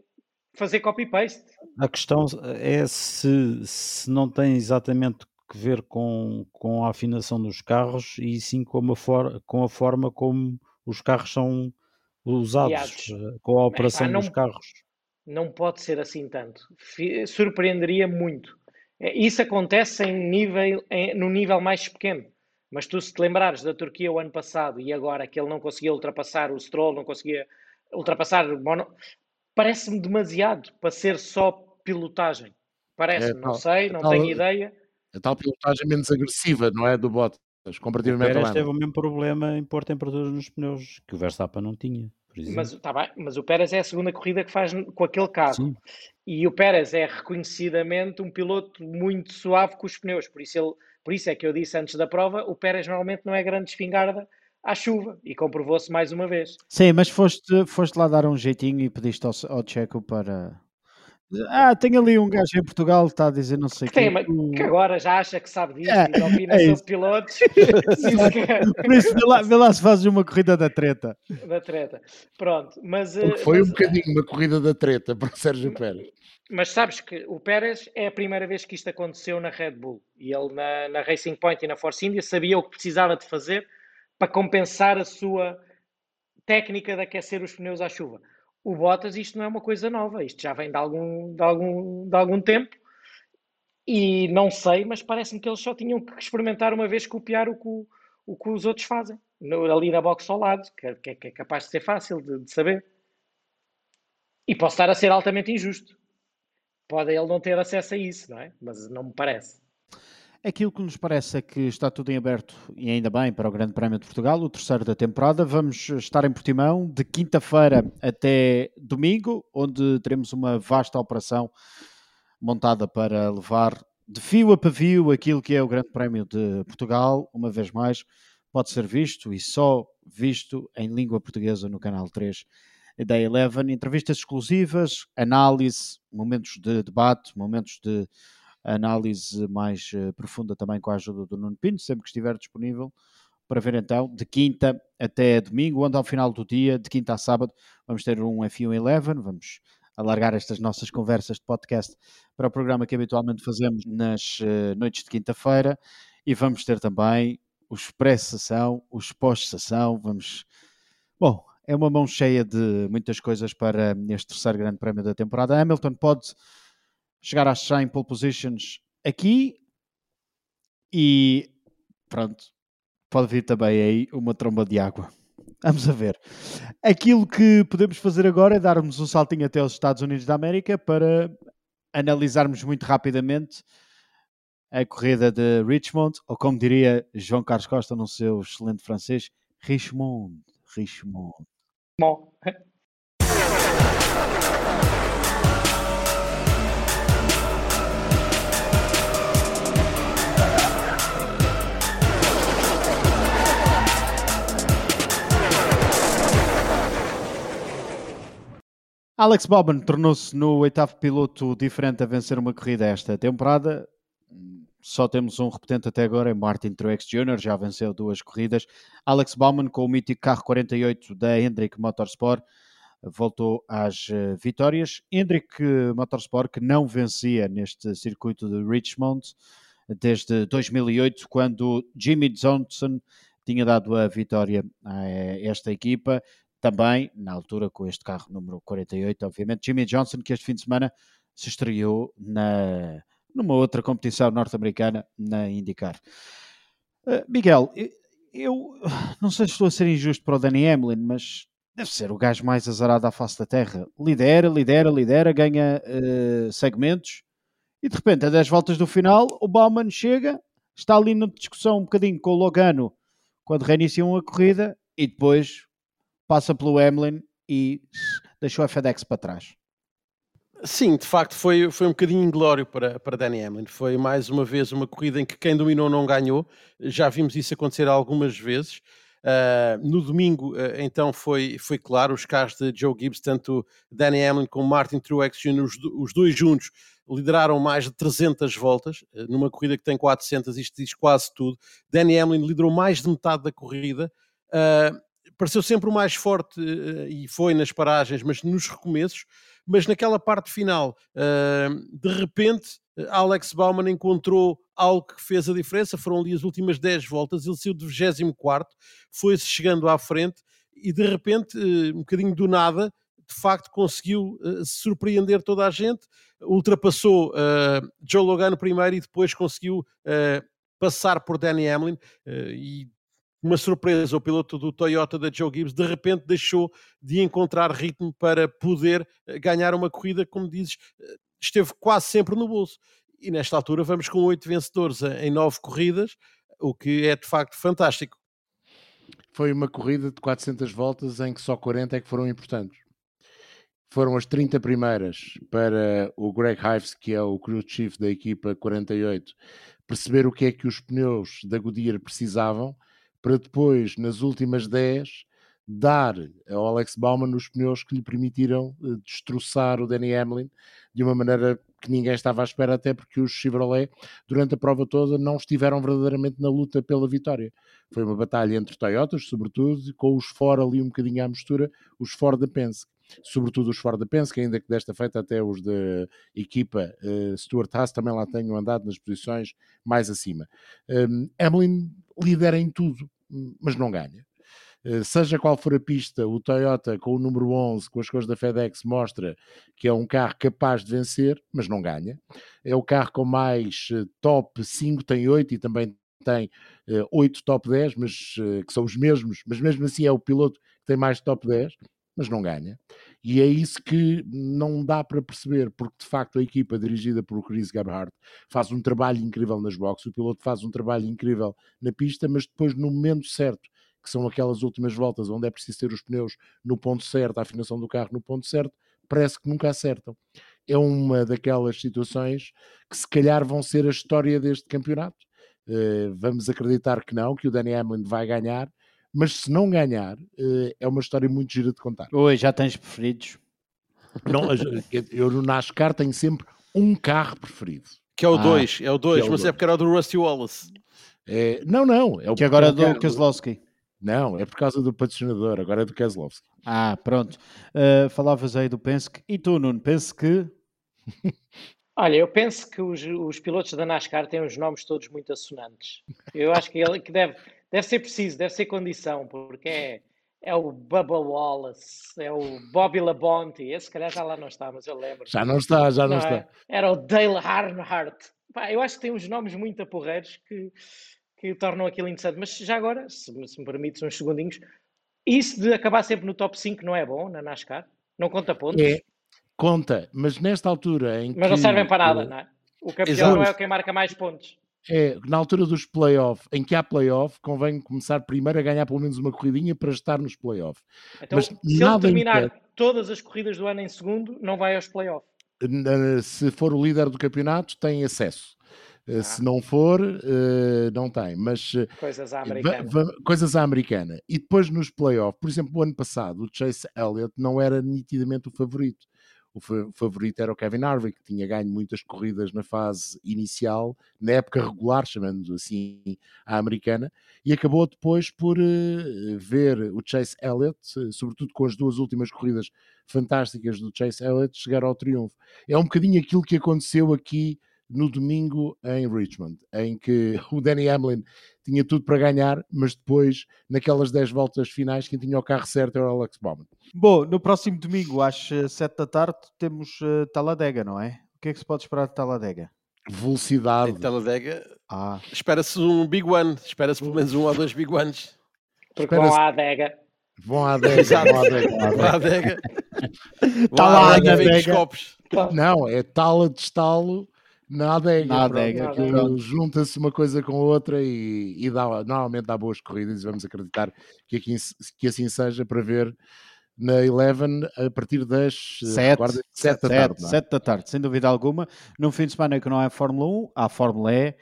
fazer copy-paste. A questão é se, se não tem exatamente que ver com, com a afinação dos carros e sim com a, for, com a forma como os carros são usados, Guiados. eh, com a operação Epá, não- dos carros. Não pode ser assim tanto. Surpreenderia muito. É, Isso acontece em nível, em- no nível mais pequeno. Mas tu, se te lembrares da Turquia o ano passado e agora que ele não conseguia ultrapassar o Stroll, não conseguia ultrapassar Mono, parece-me demasiado para ser só pilotagem. Parece-me, É não tal- sei, é não tal- tenho ideia. A tal pilotagem menos agressiva, não é? Do Bottas, O comparativamente ao Pérez teve o mesmo problema em pôr temperaturas nos pneus que o Verstappen não tinha, por exemplo. Mas, tá bem, mas o Pérez é a segunda corrida que faz com aquele carro. Sim. E o Pérez é reconhecidamente um piloto muito suave com os pneus. Por isso, ele, por isso é que eu disse antes da prova: o Pérez normalmente não é grande espingarda à chuva. E comprovou-se mais uma vez. Sim, mas foste, foste lá dar um jeitinho e pediste ao, ao Checo para. Ah, tem ali um gajo em Portugal que está a dizer não sei o Que, tem, mas Tu- que agora já acha que sabe disso É, e opina é sobre isso. pilotos. Que Por isso, vê lá, vê lá se fazes uma corrida da treta. da treta. Pronto, mas, eh, Porque foi mas, um bocadinho uma corrida da treta para o Sérgio Pérez. mas sabes que o Pérez é a primeira vez que isto aconteceu na Red Bull. E ele na, na Racing Point e na Force India sabia o que precisava de fazer para compensar a sua técnica de aquecer os pneus à chuva. O Bottas, isto não é uma coisa nova, isto já vem de algum, de algum, de algum tempo e não sei, mas parece-me que eles só tinham que experimentar uma vez copiar o que, o, o que os outros fazem, ali na box ao lado, que, é- que que é capaz de ser fácil de, de saber. E posso estar a ser altamente injusto. Pode ele não ter acesso a isso, não é? Mas não me parece. Aquilo que nos parece é que está tudo em aberto, e ainda bem, para o Grande Prémio de Portugal, o terceiro da temporada. Vamos estar em Portimão de quinta-feira até domingo, onde teremos uma vasta operação montada para levar de fio a pavio aquilo que é o Grande Prémio de Portugal. Uma vez mais, pode ser visto e só visto em língua portuguesa no canal 3 da Eleven. Entrevistas exclusivas, análise, momentos de debate, momentos de análise mais eh, profunda também com a ajuda do Nuno Pinto, sempre que estiver disponível, para ver então, de quinta até domingo, onde ao final do dia, de quinta a sábado, vamos ter um F1 Eleven, vamos alargar estas nossas conversas de podcast para o programa que habitualmente fazemos nas eh, noites de quinta-feira e vamos ter também os pré-sessão, os pós-sessão, vamos... Bom, é uma mão cheia de muitas coisas para este terceiro grande prémio da temporada. Hamilton pode chegar às 100 pole positions aqui e pronto, pode vir também aí uma tromba de água. Vamos a ver. Aquilo que podemos fazer agora é darmos um saltinho até os Estados Unidos da América para analisarmos muito rapidamente a corrida de Richmond, ou como diria João Carlos Costa no seu excelente francês, Richmond. Richmond. Bom. Alex Bowman tornou-se no oitavo piloto diferente a vencer uma corrida esta temporada. Só temos um repetente até agora, é Martin Truex Jr., já venceu duas corridas. Alex Bowman, com o mítico carro 48 da Hendrick Motorsport, voltou às eh, vitórias. Hendrick Motorsport, que não vencia neste circuito de Richmond desde 2008, quando Jimmy Johnson tinha dado a vitória a esta equipa também, na altura, com este carro número 48, obviamente, Jimmy Johnson, que este fim de semana se estreou na, numa outra competição norte-americana, na IndyCar. Uh, Miguel, eu não sei se estou a ser injusto para o Danny Hamlin, mas deve ser o gajo mais azarado à face da Terra. Lidera, lidera, lidera, ganha uh, segmentos e de repente, a 10 voltas do final, o Bauman chega, está ali na discussão um bocadinho com o Logano quando reiniciam a corrida e depois passa pelo Hamlin e deixou a FedEx para trás. Sim, de facto foi, foi um bocadinho inglório para, para Danny Hamlin. Foi mais uma vez uma corrida em que quem dominou não ganhou. Já vimos isso acontecer algumas vezes. Uh, no domingo, uh, então, foi, foi claro, os carros de Joe Gibbs, tanto Danny Hamlin como Martin Truex Jr., os, os dois juntos, lideraram mais de 300 voltas, uh, numa corrida que tem 400, isto diz quase tudo. Danny Hamlin liderou mais de metade da corrida pareceu sempre o mais forte uh, e foi nas paragens, mas nos recomeços. Mas naquela parte final, uh, de repente, Alex Bauman encontrou algo que fez a diferença. Foram ali as últimas 10 voltas, ele saiu de 24, foi-se chegando à frente e de repente, um bocadinho do nada, de facto conseguiu surpreender toda a gente. Ultrapassou Joe Logano primeiro e depois conseguiu passar por Danny Hamlin e uma surpresa, o piloto do Toyota da Joe Gibbs de repente deixou de encontrar ritmo para poder eh, ganhar uma corrida, como dizes, eh, esteve quase sempre no bolso. E nesta altura vamos com oito vencedores em nove corridas, o que é de facto fantástico. Foi uma corrida de 400 voltas em que só 40 é que foram importantes. Foram as 30 primeiras para o Greg Hives, que é o crew chief da equipa 48, perceber o que é que os pneus da Goodyear precisavam para depois, nas últimas 10, dar ao Alex Bauman os pneus que lhe permitiram uh, destroçar o Danny Hamlin de uma maneira que ninguém estava à espera, até porque os Chevrolet, durante a prova toda, não estiveram verdadeiramente na luta pela vitória. Foi uma batalha entre Toyotas, sobretudo, com os Ford ali um bocadinho à mistura, os Ford da Penske. Sobretudo os Ford da Penske, ainda que desta feita até os da equipa uh, Stuart Haas também lá tenham andado nas posições mais acima. Um, Hamlin lidera em tudo, mas não ganha. Eh, seja qual for a pista, o Toyota com o número 11, com as cores da FedEx, mostra que é um carro capaz de vencer, mas não ganha. É o carro com mais eh, top 5, tem 8 e também tem uh, 8 top 10, mas uh, que são os mesmos, mas mesmo assim é o piloto que tem mais top 10, mas não ganha. E é isso que não dá para perceber, porque de facto a equipa dirigida por Chris Gebhardt faz um trabalho incrível nas boxes, o piloto faz um trabalho incrível na pista, mas depois no momento certo, que são aquelas últimas voltas onde é preciso ter os pneus no ponto certo, a afinação do carro no ponto certo, parece que nunca acertam. É uma daquelas situações que se calhar vão ser a história deste campeonato. Uh, vamos acreditar que não, que o Danny Hamlin vai ganhar, mas se não ganhar, uh, é uma história muito gira de contar. Oi, já tens preferidos? Não, eu no NASCAR tenho sempre um carro preferido. Que é o 2, ah, é o 2, é mas dois. é porque era o do Rusty Wallace. É, não, não. É o que agora é do Kozlowski. Não, é por causa do patrocinador, agora é do Keselowski. Ah, pronto. Uh, falavas aí do Penske. E tu, Nuno, penso que. Olha, eu penso que os, os, pilotos da NASCAR têm os nomes todos muito assonantes. Eu acho que, ele, que deve, deve ser preciso, deve ser condição, porque é, é o Bubba Wallace, é o Bobby Labonte, esse se calhar já lá não está, mas eu lembro. Já não está, já não, não está. É? Era o Dale Earnhardt. Pá, eu acho que tem uns nomes muito aporreiros que que tornam aquilo interessante. Mas já agora, se, se me permites uns segundinhos, Isso de acabar sempre no top 5 não é bom na NASCAR? Não conta pontos? É, conta, mas nesta altura em Mas que, não servem para nada, eh, não é? O campeão Exato. não é quem marca mais pontos. É, na altura dos playoffs, em que há playoff, convém começar primeiro a ganhar pelo menos uma corridinha para estar nos playoffs. Então, Mas se ele terminar impede. todas as corridas do ano em segundo, não vai aos playoffs. Se for o líder do campeonato, tem acesso. Eh, Ah. Se não for, eh, não tem. Mas eh, Coisas à americana. coisas à americana. E depois nos playoffs, por exemplo, o ano passado, o Chase Elliott não era nitidamente o favorito. O fa- o favorito era o Kevin Harvick, que tinha ganho muitas corridas na fase inicial, na época regular, chamando assim a americana, e acabou depois por eh, ver o Chase Elliott, eh, sobretudo com as duas últimas corridas fantásticas do Chase Elliott, chegar ao triunfo. É um bocadinho aquilo que aconteceu aqui no domingo em Richmond, em que o Danny Hamlin tinha tudo para ganhar, mas depois, naquelas 10 voltas finais, quem tinha o carro certo era o Alex Bowman. Bom, no próximo domingo, às 7 da tarde, temos eh, Talladega, não é? O que é que se pode esperar de Talladega? Velocidade. Em Talladega, Ah, espera-se um Big One. Espera-se pelo menos um ou dois Big Ones. Porque vão à adega. Vão à adega, vão à adega, vão à adega. Tá à lá adega. Não, é tala de estalo na adega. Na adega. Junta-se uma coisa com a outra e, e dá, normalmente dá boas corridas e vamos acreditar que, aqui, que assim seja para ver na Eleven a partir das 7, recorda, sete da tarde. não é? da tarde, sem dúvida alguma. Num fim de semana que não é Fórmula 1, há Fórmula E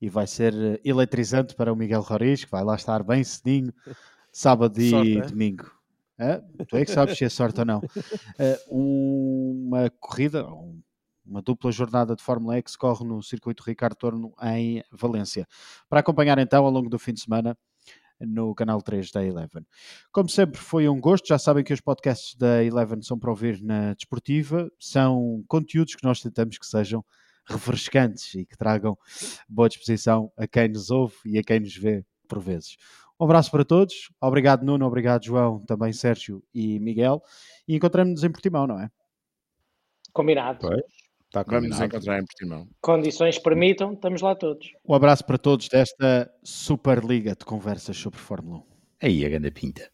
e vai ser eh, eletrizante para o Miguel Roriz, que vai lá estar bem cedinho, sábado e Sorte, é? domingo. Hã? tu é que sabes se é sorte ou não. Eh, uma corrida, um- uma dupla jornada de Fórmula que se corre no circuito Ricardo Torno em Valência. Para acompanhar então ao longo do fim de semana no canal 3 da Eleven. Como sempre, foi um gosto. Já sabem que os podcasts da Eleven são para ouvir na Desportiva. São conteúdos que nós tentamos que sejam refrescantes e que tragam boa disposição a quem nos ouve e a quem nos vê por vezes. Um abraço para todos. Obrigado, Nuno. Obrigado, João. Também Sérgio e Miguel. E encontramos-nos em Portimão, não é? Combinado. Pois, está Vamos nos encontrar em Portimão. Condições permitam, estamos lá todos. Um abraço para todos desta Superliga de conversas sobre Fórmula 1. Aí a grande pinta.